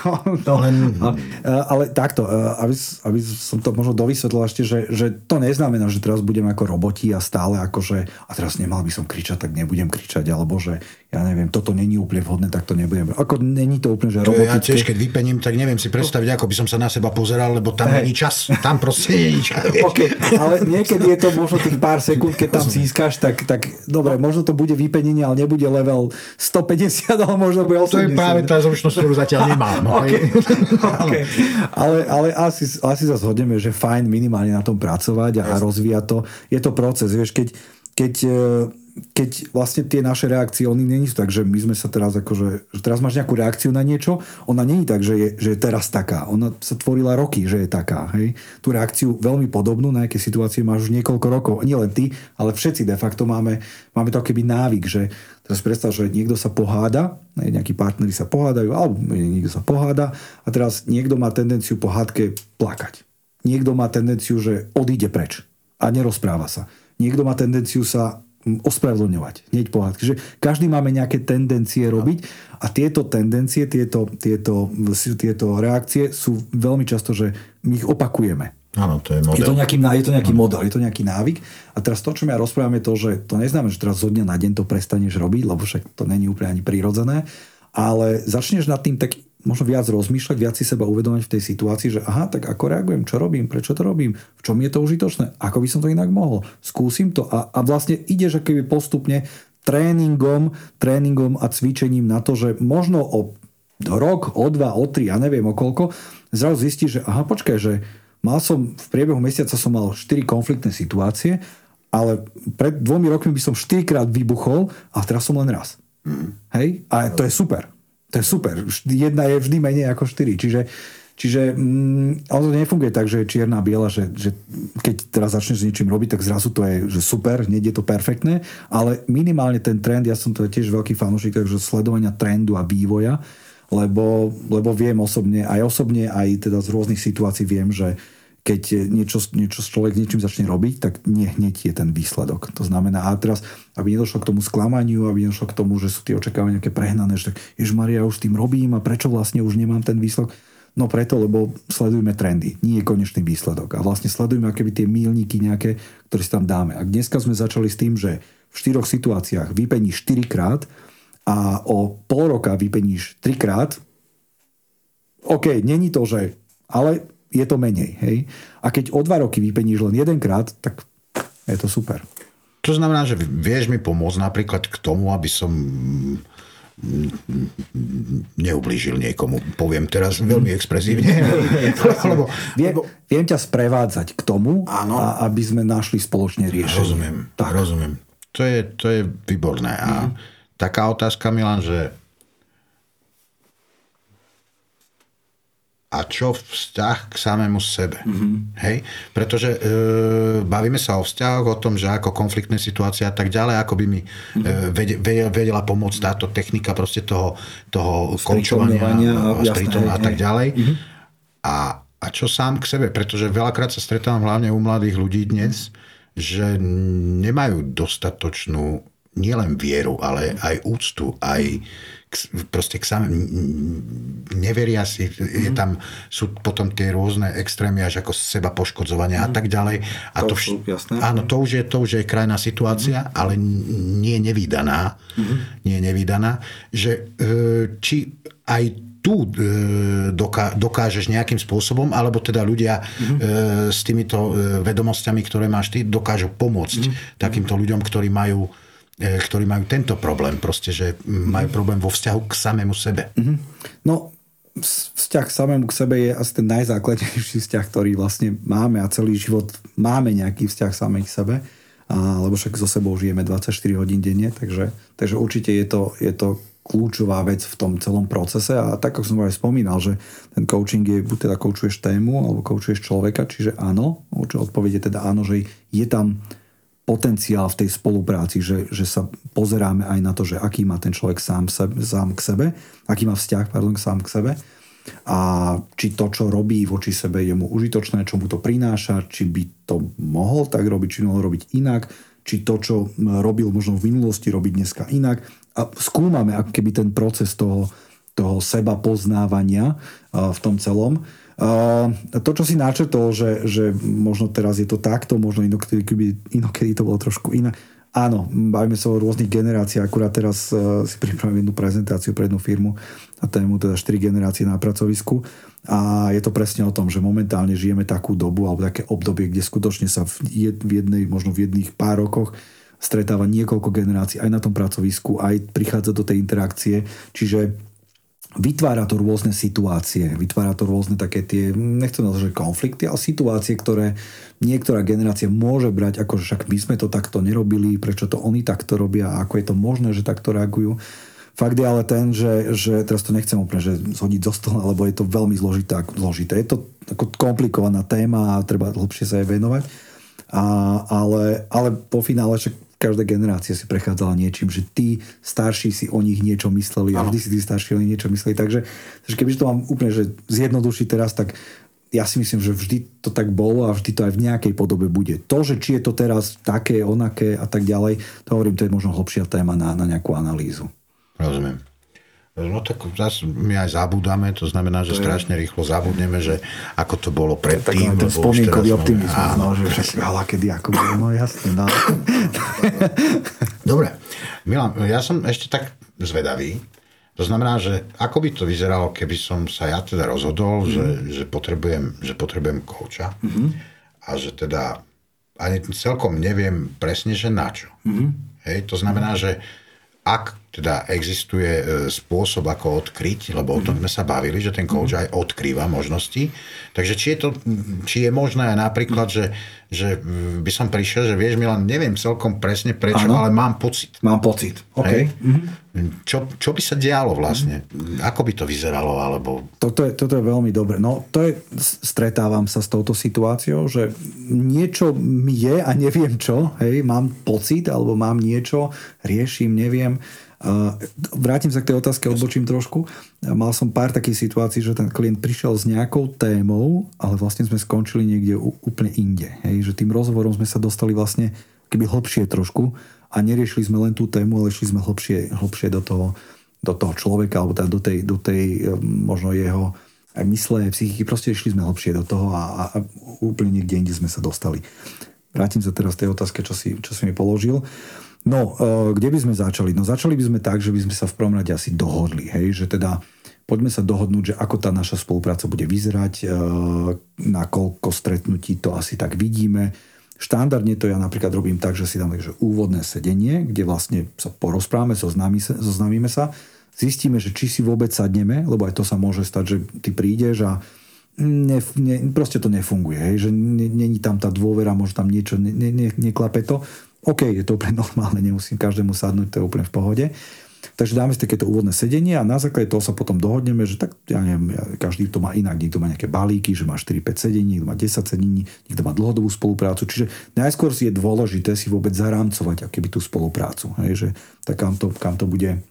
Mm, no, Len... Ale takto, aby, aby som to možno dovysvetlil ešte, že, že to neznamená, že teraz budem ako roboti a stále akože a teraz nemal by som kričať, tak nebudem kričať, alebo že ja neviem, toto není úplne vhodné, tak to nebudem. Ako není to úplne, že robotické. Ja tiež, keď vypením, tak neviem si predstaviť, ako by som sa na seba pozeral, lebo tam hey. není čas. Tam proste není čas. okay. Ale niekedy je to možno tých pár sekúnd, keď tam získaš, tak, tak dobre, možno to bude vypenenie, ale nebude level 150, ale možno bude 80. To je práve tá zručnosť, ktorú zatiaľ nemám. Okay. okay. Ale, ale asi, asi sa zhodneme, že fajn minimálne na tom pracovať a, a rozvíjať to. Je to proces, vieš, keď, keď keď vlastne tie naše reakcie, oni nie sú tak, že my sme sa teraz akože, že teraz máš nejakú reakciu na niečo, ona není tak, že je, že je teraz taká. Ona sa tvorila roky, že je taká. Hej? Tú reakciu veľmi podobnú na nejaké situácie máš už niekoľko rokov. Nie len ty, ale všetci de facto máme, máme to keby návyk, že teraz predstav, že niekto sa poháda, nejakí partneri sa pohádajú, alebo niekto sa poháda a teraz niekto má tendenciu po hádke plakať. Niekto má tendenciu, že odíde preč a nerozpráva sa. Niekto má tendenciu sa ospravedlňovať. Hneď pohádky. Že každý máme nejaké tendencie robiť a tieto tendencie, tieto, tieto, tieto reakcie sú veľmi často, že my ich opakujeme. Áno, to je model. Je to nejaký, je to nejaký model, je to nejaký návyk. A teraz to, čo ja rozprávam, je to, že to neznamená, že teraz zo dňa na deň to prestaneš robiť, lebo však to není úplne ani prirodzené, ale začneš nad tým tak možno viac rozmýšľať, viac si seba uvedomať v tej situácii, že aha, tak ako reagujem, čo robím, prečo to robím, v čom je to užitočné, ako by som to inak mohol, skúsim to a, a vlastne ideš akoby postupne tréningom, tréningom a cvičením na to, že možno o rok, o dva, o tri, ja neviem o koľko, zrazu zistíš, že aha, počkaj, že mal som, v priebehu mesiaca som mal 4 konfliktné situácie, ale pred dvomi rokmi by som 4 krát vybuchol a teraz som len raz. Mm. Hej? A to je super. To je super. Jedna je vždy menej ako štyri. Čiže, čiže mm, ale to nefunguje tak, že je čierna a biela, že, že keď teraz začneš s niečím robiť, tak zrazu to je že super, nie je to perfektné, ale minimálne ten trend, ja som to tiež veľký fanúšik, takže sledovania trendu a vývoja, lebo, lebo viem osobne, aj osobne, aj teda z rôznych situácií viem, že keď niečo, niečo človek niečím začne robiť, tak nie hneď je ten výsledok. To znamená, a teraz, aby nedošlo k tomu sklamaniu, aby nedošlo k tomu, že sú tie očakávania nejaké prehnané, že tak, Maria, už tým robím a prečo vlastne už nemám ten výsledok. No preto, lebo sledujeme trendy, nie je konečný výsledok. A vlastne sledujeme akéby tie mílniky nejaké, ktoré si tam dáme. A dneska sme začali s tým, že v štyroch situáciách vypeníš 4 krát a o pol roka vypeníš 3 krát, OK, není to, že... Ale je to menej. Hej? A keď o dva roky vypeníš len jedenkrát, tak je to super. To znamená, že vieš mi pomôcť napríklad k tomu, aby som neublížil niekomu. Poviem teraz veľmi expresívne. lebo, viem, viem ťa sprevádzať k tomu, a, aby sme našli spoločne riešenie. Rozumiem, tak. rozumiem. To je, to je výborné. A mm. taká otázka, Milan, že a čo vzťah k samému sebe. Mm-hmm. Hej? Pretože e, bavíme sa o vzťahoch, o tom, že ako konfliktné situácie a tak ďalej, ako by mi mm-hmm. e, vedela pomôcť táto technika proste toho, toho koučovania a, a, a tak ďalej. Mm-hmm. A, a čo sám k sebe, pretože veľakrát sa stretávam hlavne u mladých ľudí dnes, že nemajú dostatočnú nielen vieru, ale aj úctu, aj proste k same, neveria si, mm-hmm. je tam, sú potom tie rôzne extrémy až ako seba poškodzovania mm-hmm. a tak ďalej. A to, to vš- jasné. Áno, to už je, to už je krajná situácia, mm-hmm. ale nie nevydaná, mm-hmm. nie nevydaná, že e, či aj tu e, dokážeš nejakým spôsobom, alebo teda ľudia mm-hmm. s týmito vedomosťami, ktoré máš ty, dokážu pomôcť mm-hmm. takýmto ľuďom, ktorí majú ktorí majú tento problém, proste, že majú problém vo vzťahu k samému sebe. Mm-hmm. No, vzťah k samému k sebe je asi ten najzákladnejší vzťah, ktorý vlastne máme a celý život máme nejaký vzťah samej k sebe, a, lebo však so sebou žijeme 24 hodín denne, takže, takže určite je to, je to kľúčová vec v tom celom procese a tak, ako som aj spomínal, že ten coaching je, buď teda coachuješ tému, alebo coachuješ človeka, čiže áno, odpoveď je teda áno, že je tam potenciál v tej spolupráci, že, že sa pozeráme aj na to, že aký má ten človek sám, sebe, sám k sebe, aký má vzťah pardon, sám k sebe a či to, čo robí voči sebe, je mu užitočné, čo mu to prináša, či by to mohol tak robiť, či mohol robiť inak, či to, čo robil možno v minulosti, robiť dneska inak. A skúmame ako keby ten proces toho, toho seba poznávania v tom celom to, čo si načetol, že, že možno teraz je to takto, možno inokedy, inokedy to bolo trošku iné. Áno, bavíme sa o rôznych generáciách. Akurát teraz uh, si pripravím jednu prezentáciu pre jednu firmu a tému teda 4 generácie na pracovisku. A je to presne o tom, že momentálne žijeme takú dobu alebo také obdobie, kde skutočne sa v, v jednej, možno v jedných pár rokoch stretáva niekoľko generácií aj na tom pracovisku, aj prichádza do tej interakcie. Čiže vytvára to rôzne situácie, vytvára to rôzne také tie, nechcem nazvať, že konflikty, ale situácie, ktoré niektorá generácia môže brať, ako že však my sme to takto nerobili, prečo to oni takto robia, ako je to možné, že takto reagujú. Fakt je ale ten, že, že teraz to nechcem úplne že zhodiť zo stola, lebo je to veľmi zložité. zložité. Je to ako komplikovaná téma a treba hlbšie sa jej venovať. A, ale, ale po finále však každá generácia si prechádzala niečím, že tí starší si o nich niečo mysleli a vždy si tí starší o nich niečo mysleli. Takže, takže kebyže to mám úplne že zjednodušiť teraz, tak ja si myslím, že vždy to tak bolo a vždy to aj v nejakej podobe bude. To, že či je to teraz také, onaké a tak ďalej, to hovorím, to je možno hlbšia téma na, na nejakú analýzu. Rozumiem. No tak zase my aj zabúdame, to znamená, že to strašne je... rýchlo zabudneme, že ako to bolo predtým. Tak spomienkový optimizmus, no, že však ale kedy ako bolo, no jasne. No. Dobre, Milan, ja som ešte tak zvedavý, to znamená, že ako by to vyzeralo, keby som sa ja teda rozhodol, mm-hmm. že, že, potrebujem, že potrebujem kouča mm-hmm. a že teda ani celkom neviem presne, že na čo. Mm-hmm. Hej, to znamená, že ak teda existuje e, spôsob, ako odkryť, lebo o tom sme sa bavili, že ten coach aj odkrýva možnosti. Takže či je, to, či je možné napríklad, že, že by som prišiel, že vieš, Milan, neviem celkom presne prečo, ano. ale mám pocit. Mám pocit, OK. Čo, čo by sa dialo vlastne? Ako by to vyzeralo? Alebo... Toto, je, toto je veľmi dobre. No, to je, stretávam sa s touto situáciou, že niečo mi je a neviem čo, hej, mám pocit, alebo mám niečo, riešim, neviem Vrátim sa k tej otázke, odbočím trošku. Mal som pár takých situácií, že ten klient prišiel s nejakou témou, ale vlastne sme skončili niekde úplne inde. Hej? Že tým rozhovorom sme sa dostali vlastne keby hlbšie trošku a neriešili sme len tú tému, ale išli sme hlbšie, hlbšie do toho, do toho človeka alebo teda do tej, do tej možno jeho aj mysle, aj psychiky, proste išli sme hlbšie do toho a, a úplne niekde inde sme sa dostali. Vrátim sa teraz tej otázke, čo si, čo si mi položil. No, e, kde by sme začali? No začali by sme tak, že by sme sa v prvom rade asi dohodli, hej, že teda poďme sa dohodnúť, že ako tá naša spolupráca bude vyzerať, e, na koľko stretnutí to asi tak vidíme. Štandardne to ja napríklad robím tak, že si dám takže úvodné sedenie, kde vlastne sa porozprávame, zoznámime sa, zistíme, že či si vôbec sadneme, lebo aj to sa môže stať, že ty prídeš a ne, ne, proste to nefunguje, hej, že není tam tá dôvera, možno tam niečo, ne, ne, neklape to. OK, je to úplne normálne, nemusím každému sadnúť, to je úplne v pohode. Takže dáme si takéto úvodné sedenie a na základe toho sa potom dohodneme, že tak, ja neviem, každý to má inak, niekto má nejaké balíky, že má 4-5 sedení, niekto má 10 sedení, niekto má dlhodobú spoluprácu. Čiže najskôr si je dôležité si vôbec zarámcovať akéby tú spoluprácu. Hej, že tak kam to, kam to bude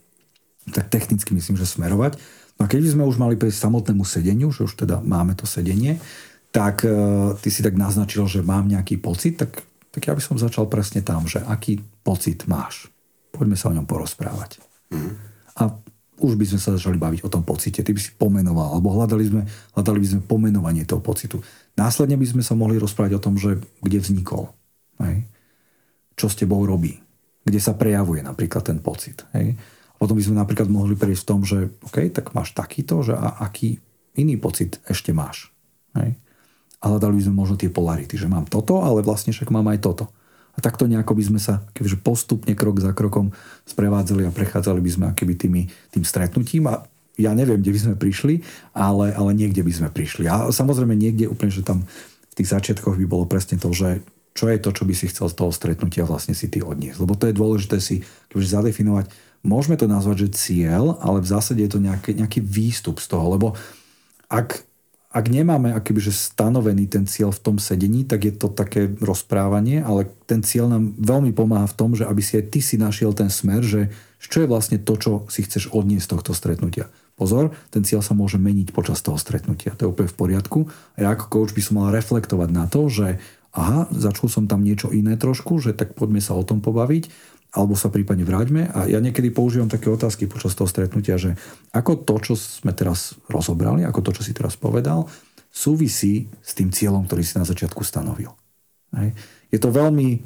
tak technicky myslím, že smerovať. No a keď sme už mali prejsť samotnému sedeniu, že už teda máme to sedenie, tak e, ty si tak naznačil, že mám nejaký pocit, tak, tak ja by som začal presne tam, že aký pocit máš. Poďme sa o ňom porozprávať. Mm. A už by sme sa začali baviť o tom pocite. Ty by si pomenoval, alebo hľadali, sme, hľadali by sme pomenovanie toho pocitu. Následne by sme sa mohli rozprávať o tom, že kde vznikol. Hej? Čo s tebou robí. Kde sa prejavuje napríklad ten pocit. Hej? Potom by sme napríklad mohli prejsť v tom, že OK, tak máš takýto, že a aký iný pocit ešte máš. Hej? A hľadali by sme možno tie polarity, že mám toto, ale vlastne však mám aj toto. A takto nejako by sme sa kebyže postupne krok za krokom sprevádzali a prechádzali by sme akéby tými, tým stretnutím a ja neviem, kde by sme prišli, ale, ale niekde by sme prišli. A samozrejme niekde úplne, že tam v tých začiatkoch by bolo presne to, že čo je to, čo by si chcel z toho stretnutia vlastne si ty odniesť. Lebo to je dôležité si kebyže zadefinovať, môžeme to nazvať, že cieľ, ale v zásade je to nejaký, nejaký výstup z toho, lebo ak, ak nemáme akýby, že stanovený ten cieľ v tom sedení, tak je to také rozprávanie, ale ten cieľ nám veľmi pomáha v tom, že aby si aj ty si našiel ten smer, že čo je vlastne to, čo si chceš odniesť z tohto stretnutia. Pozor, ten cieľ sa môže meniť počas toho stretnutia. To je úplne v poriadku. A ja ako coach by som mal reflektovať na to, že aha, začul som tam niečo iné trošku, že tak poďme sa o tom pobaviť alebo sa prípadne vráťme. A ja niekedy používam také otázky počas toho stretnutia, že ako to, čo sme teraz rozobrali, ako to, čo si teraz povedal, súvisí s tým cieľom, ktorý si na začiatku stanovil. Hej. Je to veľmi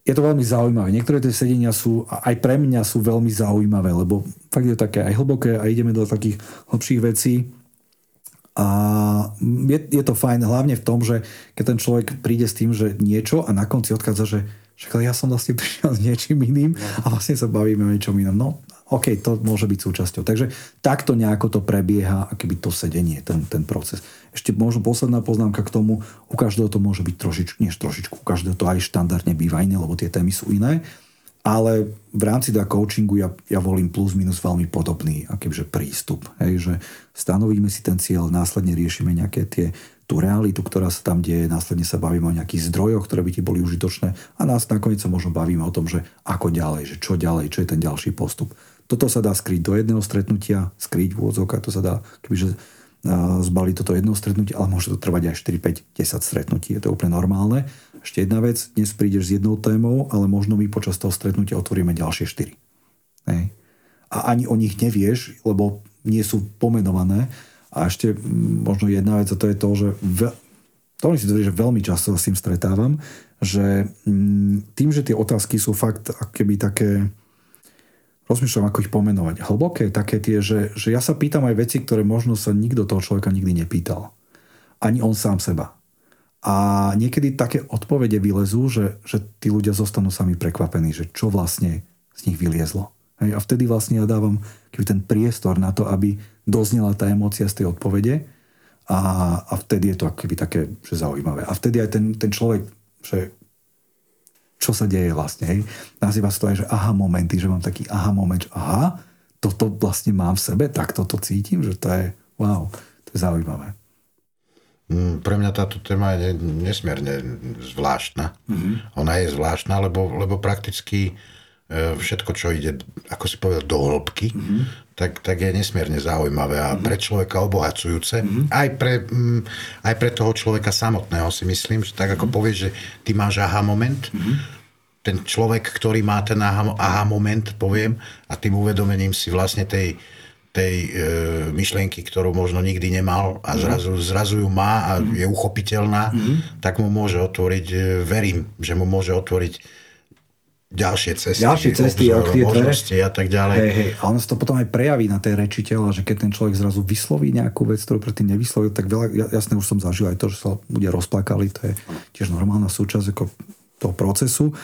je to veľmi zaujímavé. Niektoré tie sedenia sú, aj pre mňa sú veľmi zaujímavé, lebo fakt je také aj hlboké a ideme do takých hlbších vecí. A je, je to fajn hlavne v tom, že keď ten človek príde s tým, že niečo a na konci odchádza, že však ja som vlastne prišiel s niečím iným a vlastne sa bavíme o niečom inom. No, OK, to môže byť súčasťou. Takže takto nejako to prebieha, akéby to sedenie, ten, ten proces. Ešte možno posledná poznámka k tomu, u každého to môže byť trošičku, nie trošičku, u každého to aj štandardne býva iné, lebo tie témy sú iné. Ale v rámci da coachingu ja, ja volím plus minus veľmi podobný akýže prístup. Hej, že stanovíme si ten cieľ, následne riešime nejaké tie tú realitu, ktorá sa tam deje, následne sa bavíme o nejakých zdrojoch, ktoré by ti boli užitočné a nás nakoniec sa možno bavíme o tom, že ako ďalej, že čo ďalej, čo je ten ďalší postup. Toto sa dá skryť do jedného stretnutia, skryť v úvodzovkách, to sa dá kebyže zbaliť toto jedno stretnutie, ale môže to trvať aj 4, 5, 10 stretnutí. Je to úplne normálne. Ešte jedna vec, dnes prídeš s jednou témou, ale možno my počas toho stretnutia otvoríme ďalšie 4. Hej. A ani o nich nevieš, lebo nie sú pomenované, a ešte možno jedna vec, a to je to, že ve, to si tvrdí, že veľmi často s tým stretávam, že tým, že tie otázky sú fakt keby také rozmýšľam, ako ich pomenovať. Hlboké, také tie, že, že ja sa pýtam aj veci, ktoré možno sa nikto toho človeka nikdy nepýtal. Ani on sám seba. A niekedy také odpovede vylezú, že, že tí ľudia zostanú sami prekvapení, že čo vlastne z nich vyliezlo. Hej, a vtedy vlastne ja dávam ten priestor na to, aby doznela tá emócia z tej odpovede a, a vtedy je to akoby také že zaujímavé. A vtedy aj ten, ten človek, že čo sa deje vlastne, hej. Nazýva sa to aj, že aha momenty, že mám taký aha moment, že aha, toto vlastne mám v sebe, tak toto cítim, že to je wow, to je zaujímavé. Mm, pre mňa táto téma je nesmierne zvláštna. Mm-hmm. Ona je zvláštna, lebo, lebo prakticky E, všetko, čo ide, ako si povedal, do hĺbky, mm-hmm. Tak, tak je nesmierne zaujímavé a mm-hmm. pre človeka obohacujúce. Mm-hmm. Aj, pre, mm, aj pre toho človeka samotného si myslím, že tak ako mm-hmm. povieš, že ty máš aha moment, mm-hmm. ten človek, ktorý má ten aha, aha moment, poviem, a tým uvedomením si vlastne tej, tej e, myšlienky, ktorú možno nikdy nemal a zrazu, zrazu ju má a je uchopiteľná, mm-hmm. tak mu môže otvoriť, e, verím, že mu môže otvoriť ďalšie cesty, ďalšie cesty obzor, možnosti a tak ďalej. Hej, hej. A ono sa to potom aj prejaví na tej reči tela, že keď ten človek zrazu vysloví nejakú vec, ktorú predtým nevyslovil, tak veľa, jasne už som zažil aj to, že sa ľudia rozplakali, to je tiež normálna súčasť ako toho procesu.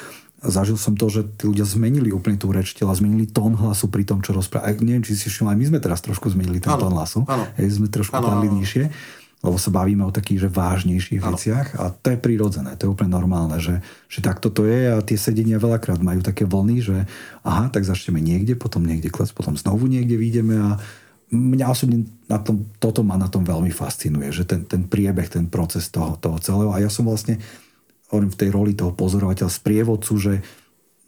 Zažil som to, že tí ľudia zmenili úplne tú reč tela, zmenili tón hlasu pri tom, čo rozprávajú. Neviem, či si všimli, aj my sme teraz trošku zmenili ten tón hlasu. Hej, sme trošku dali nižšie lebo sa bavíme o takých že vážnejších ano. veciach a to je prirodzené, to je úplne normálne, že, že takto to je a tie sedenia veľakrát majú také vlny, že aha, tak začneme niekde, potom niekde kles, potom znovu niekde vyjdeme a mňa osobne na tom, toto ma na tom veľmi fascinuje, že ten, ten priebeh, ten proces toho, toho celého a ja som vlastne hovorím v tej roli toho pozorovateľa, sprievodcu, že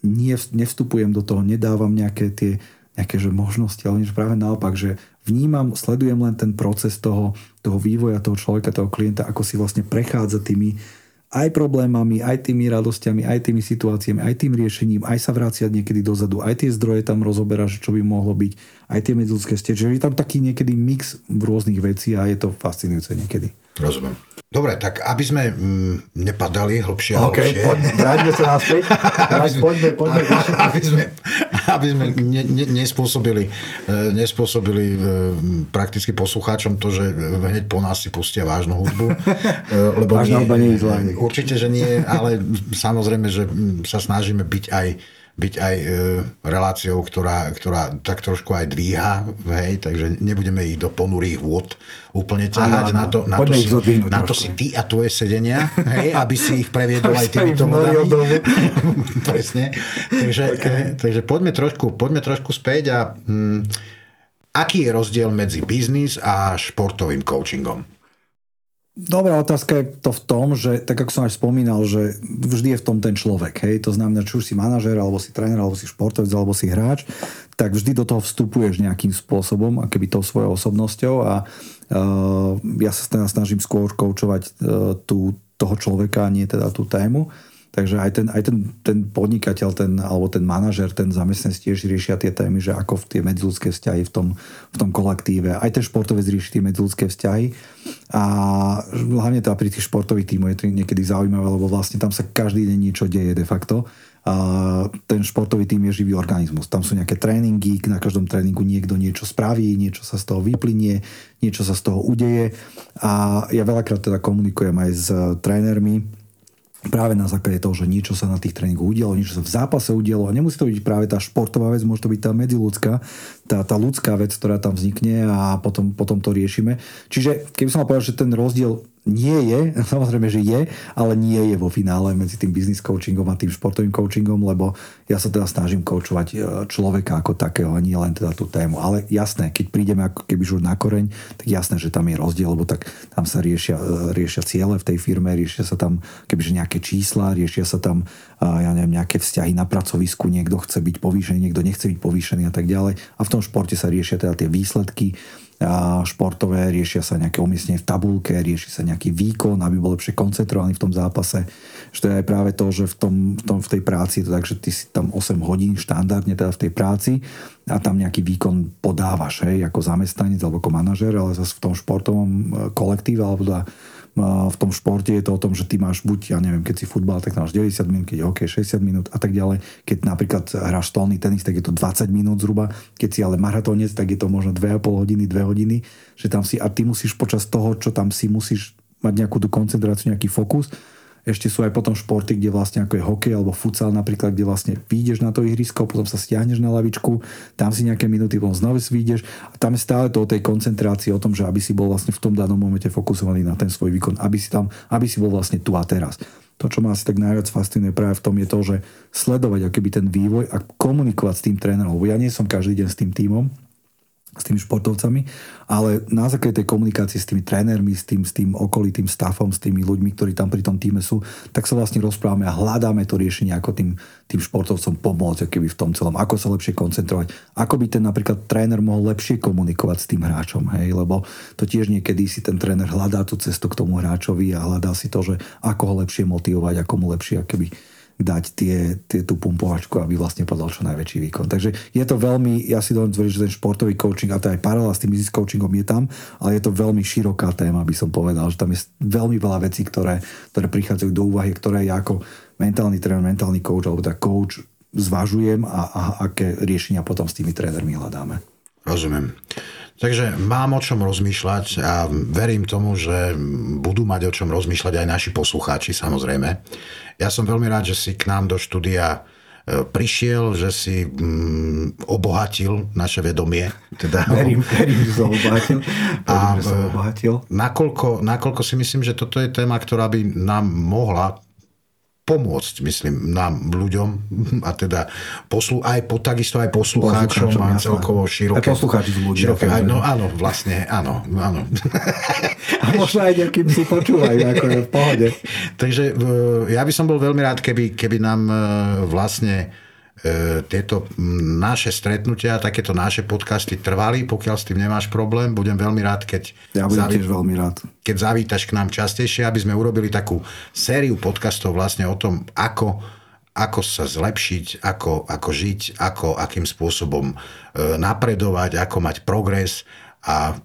nie, nevstupujem do toho, nedávam nejaké tie nejaké že možnosti, ale niečo práve naopak, že vnímam, sledujem len ten proces toho, toho vývoja toho človeka, toho klienta, ako si vlastne prechádza tými aj problémami, aj tými radosťami, aj tými situáciami, aj tým riešením, aj sa vráciať niekedy dozadu, aj tie zdroje tam rozoberá, že čo by mohlo byť, aj tie medziludské ste. Čiže je tam taký niekedy mix rôznych vecí a je to fascinujúce niekedy. Rozumiem. Dobre, tak aby sme mm, nepadali hlbšie a okay, hlbšie. poďme, vráťme sa naspäť. aby sme, poďme, poďme. Aby sme, aby sme ne, ne, nespôsobili, e, nespôsobili e, prakticky poslucháčom to, že hneď po nás si pustia vážnu hudbu. E, lebo Vážna hudba nie je zlá. Určite, že nie, ale samozrejme, že sa snažíme byť aj byť aj e, reláciou, ktorá, ktorá tak trošku aj dvíha, hej, takže nebudeme ich do ponurých vôd úplne ťahať. Na to, na to, si, na to si ty a tvoje sedenia, hej, aby si ich previedol aj týmito vodami. Presne. Takže, okay. takže poďme, trošku, poďme trošku späť a hm, aký je rozdiel medzi biznis a športovým coachingom? Dobrá otázka je to v tom, že tak ako som aj spomínal, že vždy je v tom ten človek. Hej? To znamená, či už si manažer, alebo si tréner, alebo si športovec, alebo si hráč, tak vždy do toho vstupuješ nejakým spôsobom, keby tou svojou osobnosťou a uh, ja sa teda snažím skôr koučovať uh, tú, toho človeka, nie teda tú tému. Takže aj ten, aj ten, ten podnikateľ, ten, alebo ten manažer, ten zamestnanec tiež riešia tie témy, že ako v tie medziludské vzťahy v tom, v tom kolektíve. Aj ten športovec rieši tie medziludské vzťahy. A hlavne teda pri tých športových tímoch je to niekedy zaujímavé, lebo vlastne tam sa každý deň niečo deje de facto. A ten športový tým je živý organizmus. Tam sú nejaké tréningy, na každom tréningu niekto niečo spraví, niečo sa z toho vyplynie, niečo sa z toho udeje. A ja veľakrát teda komunikujem aj s trénermi, práve na základe toho, že niečo sa na tých tréningoch udialo, niečo sa v zápase udialo a nemusí to byť práve tá športová vec, môže to byť tá medziludská, tá, tá ľudská vec, ktorá tam vznikne a potom, potom to riešime. Čiže keby som mal povedať, že ten rozdiel nie je, samozrejme, že je, ale nie je vo finále medzi tým business coachingom a tým športovým coachingom, lebo ja sa teda snažím coachovať e, človeka ako takého a nie len teda tú tému. Ale jasné, keď prídeme ako keby už na koreň, tak jasné, že tam je rozdiel, lebo tak tam sa riešia, e, riešia ciele v tej firme, riešia sa tam kebyže nejaké čísla, riešia sa tam ja neviem, nejaké vzťahy na pracovisku, niekto chce byť povýšený, niekto nechce byť povýšený a tak ďalej. A v tom športe sa riešia teda tie výsledky, športové, riešia sa nejaké umiestnenie v tabulke, rieši sa nejaký výkon, aby bol lepšie koncentrovaný v tom zápase. Že to je aj práve to, že v, tom, v, tom, v tej práci je to tak, že ty si tam 8 hodín štandardne teda v tej práci a tam nejaký výkon podávaš, hej, ako zamestnanec alebo ako manažer, ale zase v tom športovom e, kolektíve alebo teda v tom športe je to o tom, že ty máš buď, ja neviem, keď si futbal, tak máš 90 minút, keď je hokej 60 minút a tak ďalej. Keď napríklad hráš stolný tenis, tak je to 20 minút zhruba. Keď si ale maratónec, tak je to možno 2,5 hodiny, 2 hodiny, že tam si, a ty musíš počas toho, čo tam si musíš mať nejakú tú koncentráciu, nejaký fokus, ešte sú aj potom športy, kde vlastne ako je hokej alebo futsal napríklad, kde vlastne vyjdeš na to ihrisko, potom sa stiahneš na lavičku, tam si nejaké minúty, potom znovu si vyjdeš a tam je stále to o tej koncentrácii, o tom, že aby si bol vlastne v tom danom momente fokusovaný na ten svoj výkon, aby si tam, aby si bol vlastne tu a teraz. To, čo ma asi tak najviac fascinuje práve v tom, je to, že sledovať akýby ten vývoj a komunikovať s tým trénerom. Lebo ja nie som každý deň s tým tímom, s tými športovcami, ale na základe tej komunikácie s tými trénermi, s tým, s tým okolitým stafom, s tými ľuďmi, ktorí tam pri tom týme sú, tak sa vlastne rozprávame a hľadáme to riešenie, ako tým, tým športovcom pomôcť keby v tom celom, ako sa lepšie koncentrovať, ako by ten napríklad tréner mohol lepšie komunikovať s tým hráčom, hej, lebo to tiež niekedy si ten tréner hľadá tú cestu k tomu hráčovi a hľadá si to, že ako ho lepšie motivovať, ako mu lepšie keby dať tie, tie, tú pumpovačku, aby vlastne podal čo najväčší výkon. Takže je to veľmi, ja si dovolím tvrdiť, že ten športový coaching, a to aj paralela s tým business coachingom je tam, ale je to veľmi široká téma, by som povedal, že tam je veľmi veľa vecí, ktoré, ktoré prichádzajú do úvahy, ktoré ja ako mentálny tréner, mentálny coach alebo tak coach zvažujem a, a aké riešenia potom s tými trénermi hľadáme. Rozumiem. Takže mám o čom rozmýšľať a verím tomu, že budú mať o čom rozmýšľať aj naši poslucháči, samozrejme. Ja som veľmi rád, že si k nám do štúdia e, prišiel, že si mm, obohatil naše vedomie. Teda, verím, verím, že som obohatil. Verím, a, že som obohatil. Nakoľko, nakoľko si myslím, že toto je téma, ktorá by nám mohla pomôcť, myslím, nám ľuďom a teda poslu, aj po, takisto aj poslucháčom a celkovo široké. Aj poslucháči z ľudia. Široké, aj, no áno, vlastne, áno, áno. A možno aj nejakým si počúvajú, ako je v pohode. Takže ja by som bol veľmi rád, keby, keby nám e, vlastne tieto naše stretnutia, takéto naše podcasty trvali, pokiaľ s tým nemáš problém. Budem veľmi rád, keď, ja budem zaví... tiež veľmi rád. keď zavítaš k nám častejšie, aby sme urobili takú sériu podcastov vlastne o tom, ako, ako sa zlepšiť, ako, ako žiť, ako, akým spôsobom e, napredovať, ako mať progres a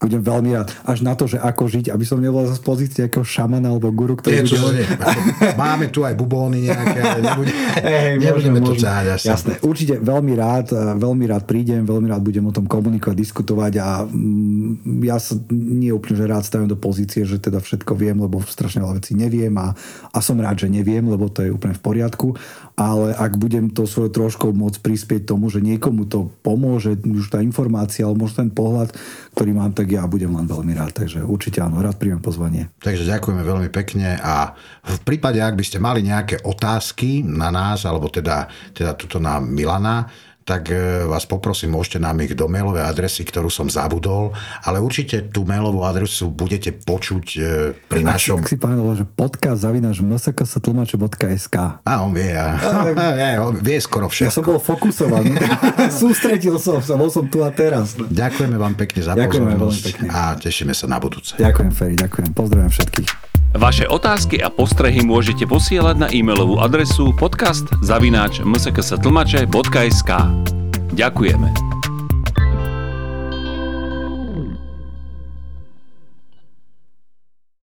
budem veľmi rád. Až na to, že ako žiť, aby som nebol z pozície nejakého šamana alebo guru, ktorý... Nie, bude... nie. Máme tu aj bubóny nejaké, nebude, hey, nebudeme môžem, to asi. Jasné, určite veľmi rád, veľmi rád prídem, veľmi rád budem o tom komunikovať, diskutovať a mm, ja sa nie úplne, že rád stavím do pozície, že teda všetko viem, lebo strašne veľa vecí neviem a, a som rád, že neviem, lebo to je úplne v poriadku, ale ak budem to svojou troškou môcť prispieť tomu, že niekomu to pomôže, už tá informácia, alebo možno ten pohľad, ktorý mám, tak ja budem len veľmi rád. Takže určite áno, rád príjmem pozvanie. Takže ďakujeme veľmi pekne a v prípade, ak by ste mali nejaké otázky na nás, alebo teda, teda tuto na Milana, tak e, vás poprosím, môžete nám ich do mailovej adresy, ktorú som zabudol, ale určite tú mailovú adresu budete počuť e, pri našom... Ak si pamätal, že podcast zavinaš mskstlmače.sk A on vie, a, a, on vie skoro všetko. Ja som bol fokusovaný. Sústredil som sa, bol som tu a teraz. Ďakujeme vám pekne za pozornosť a tešíme sa na budúce. Ďakujem, Feri, ďakujem. Pozdravujem všetkých. Vaše otázky a postrehy môžete posielať na e-mailovú adresu podcast zavináč msksatlmače.sk Ďakujeme.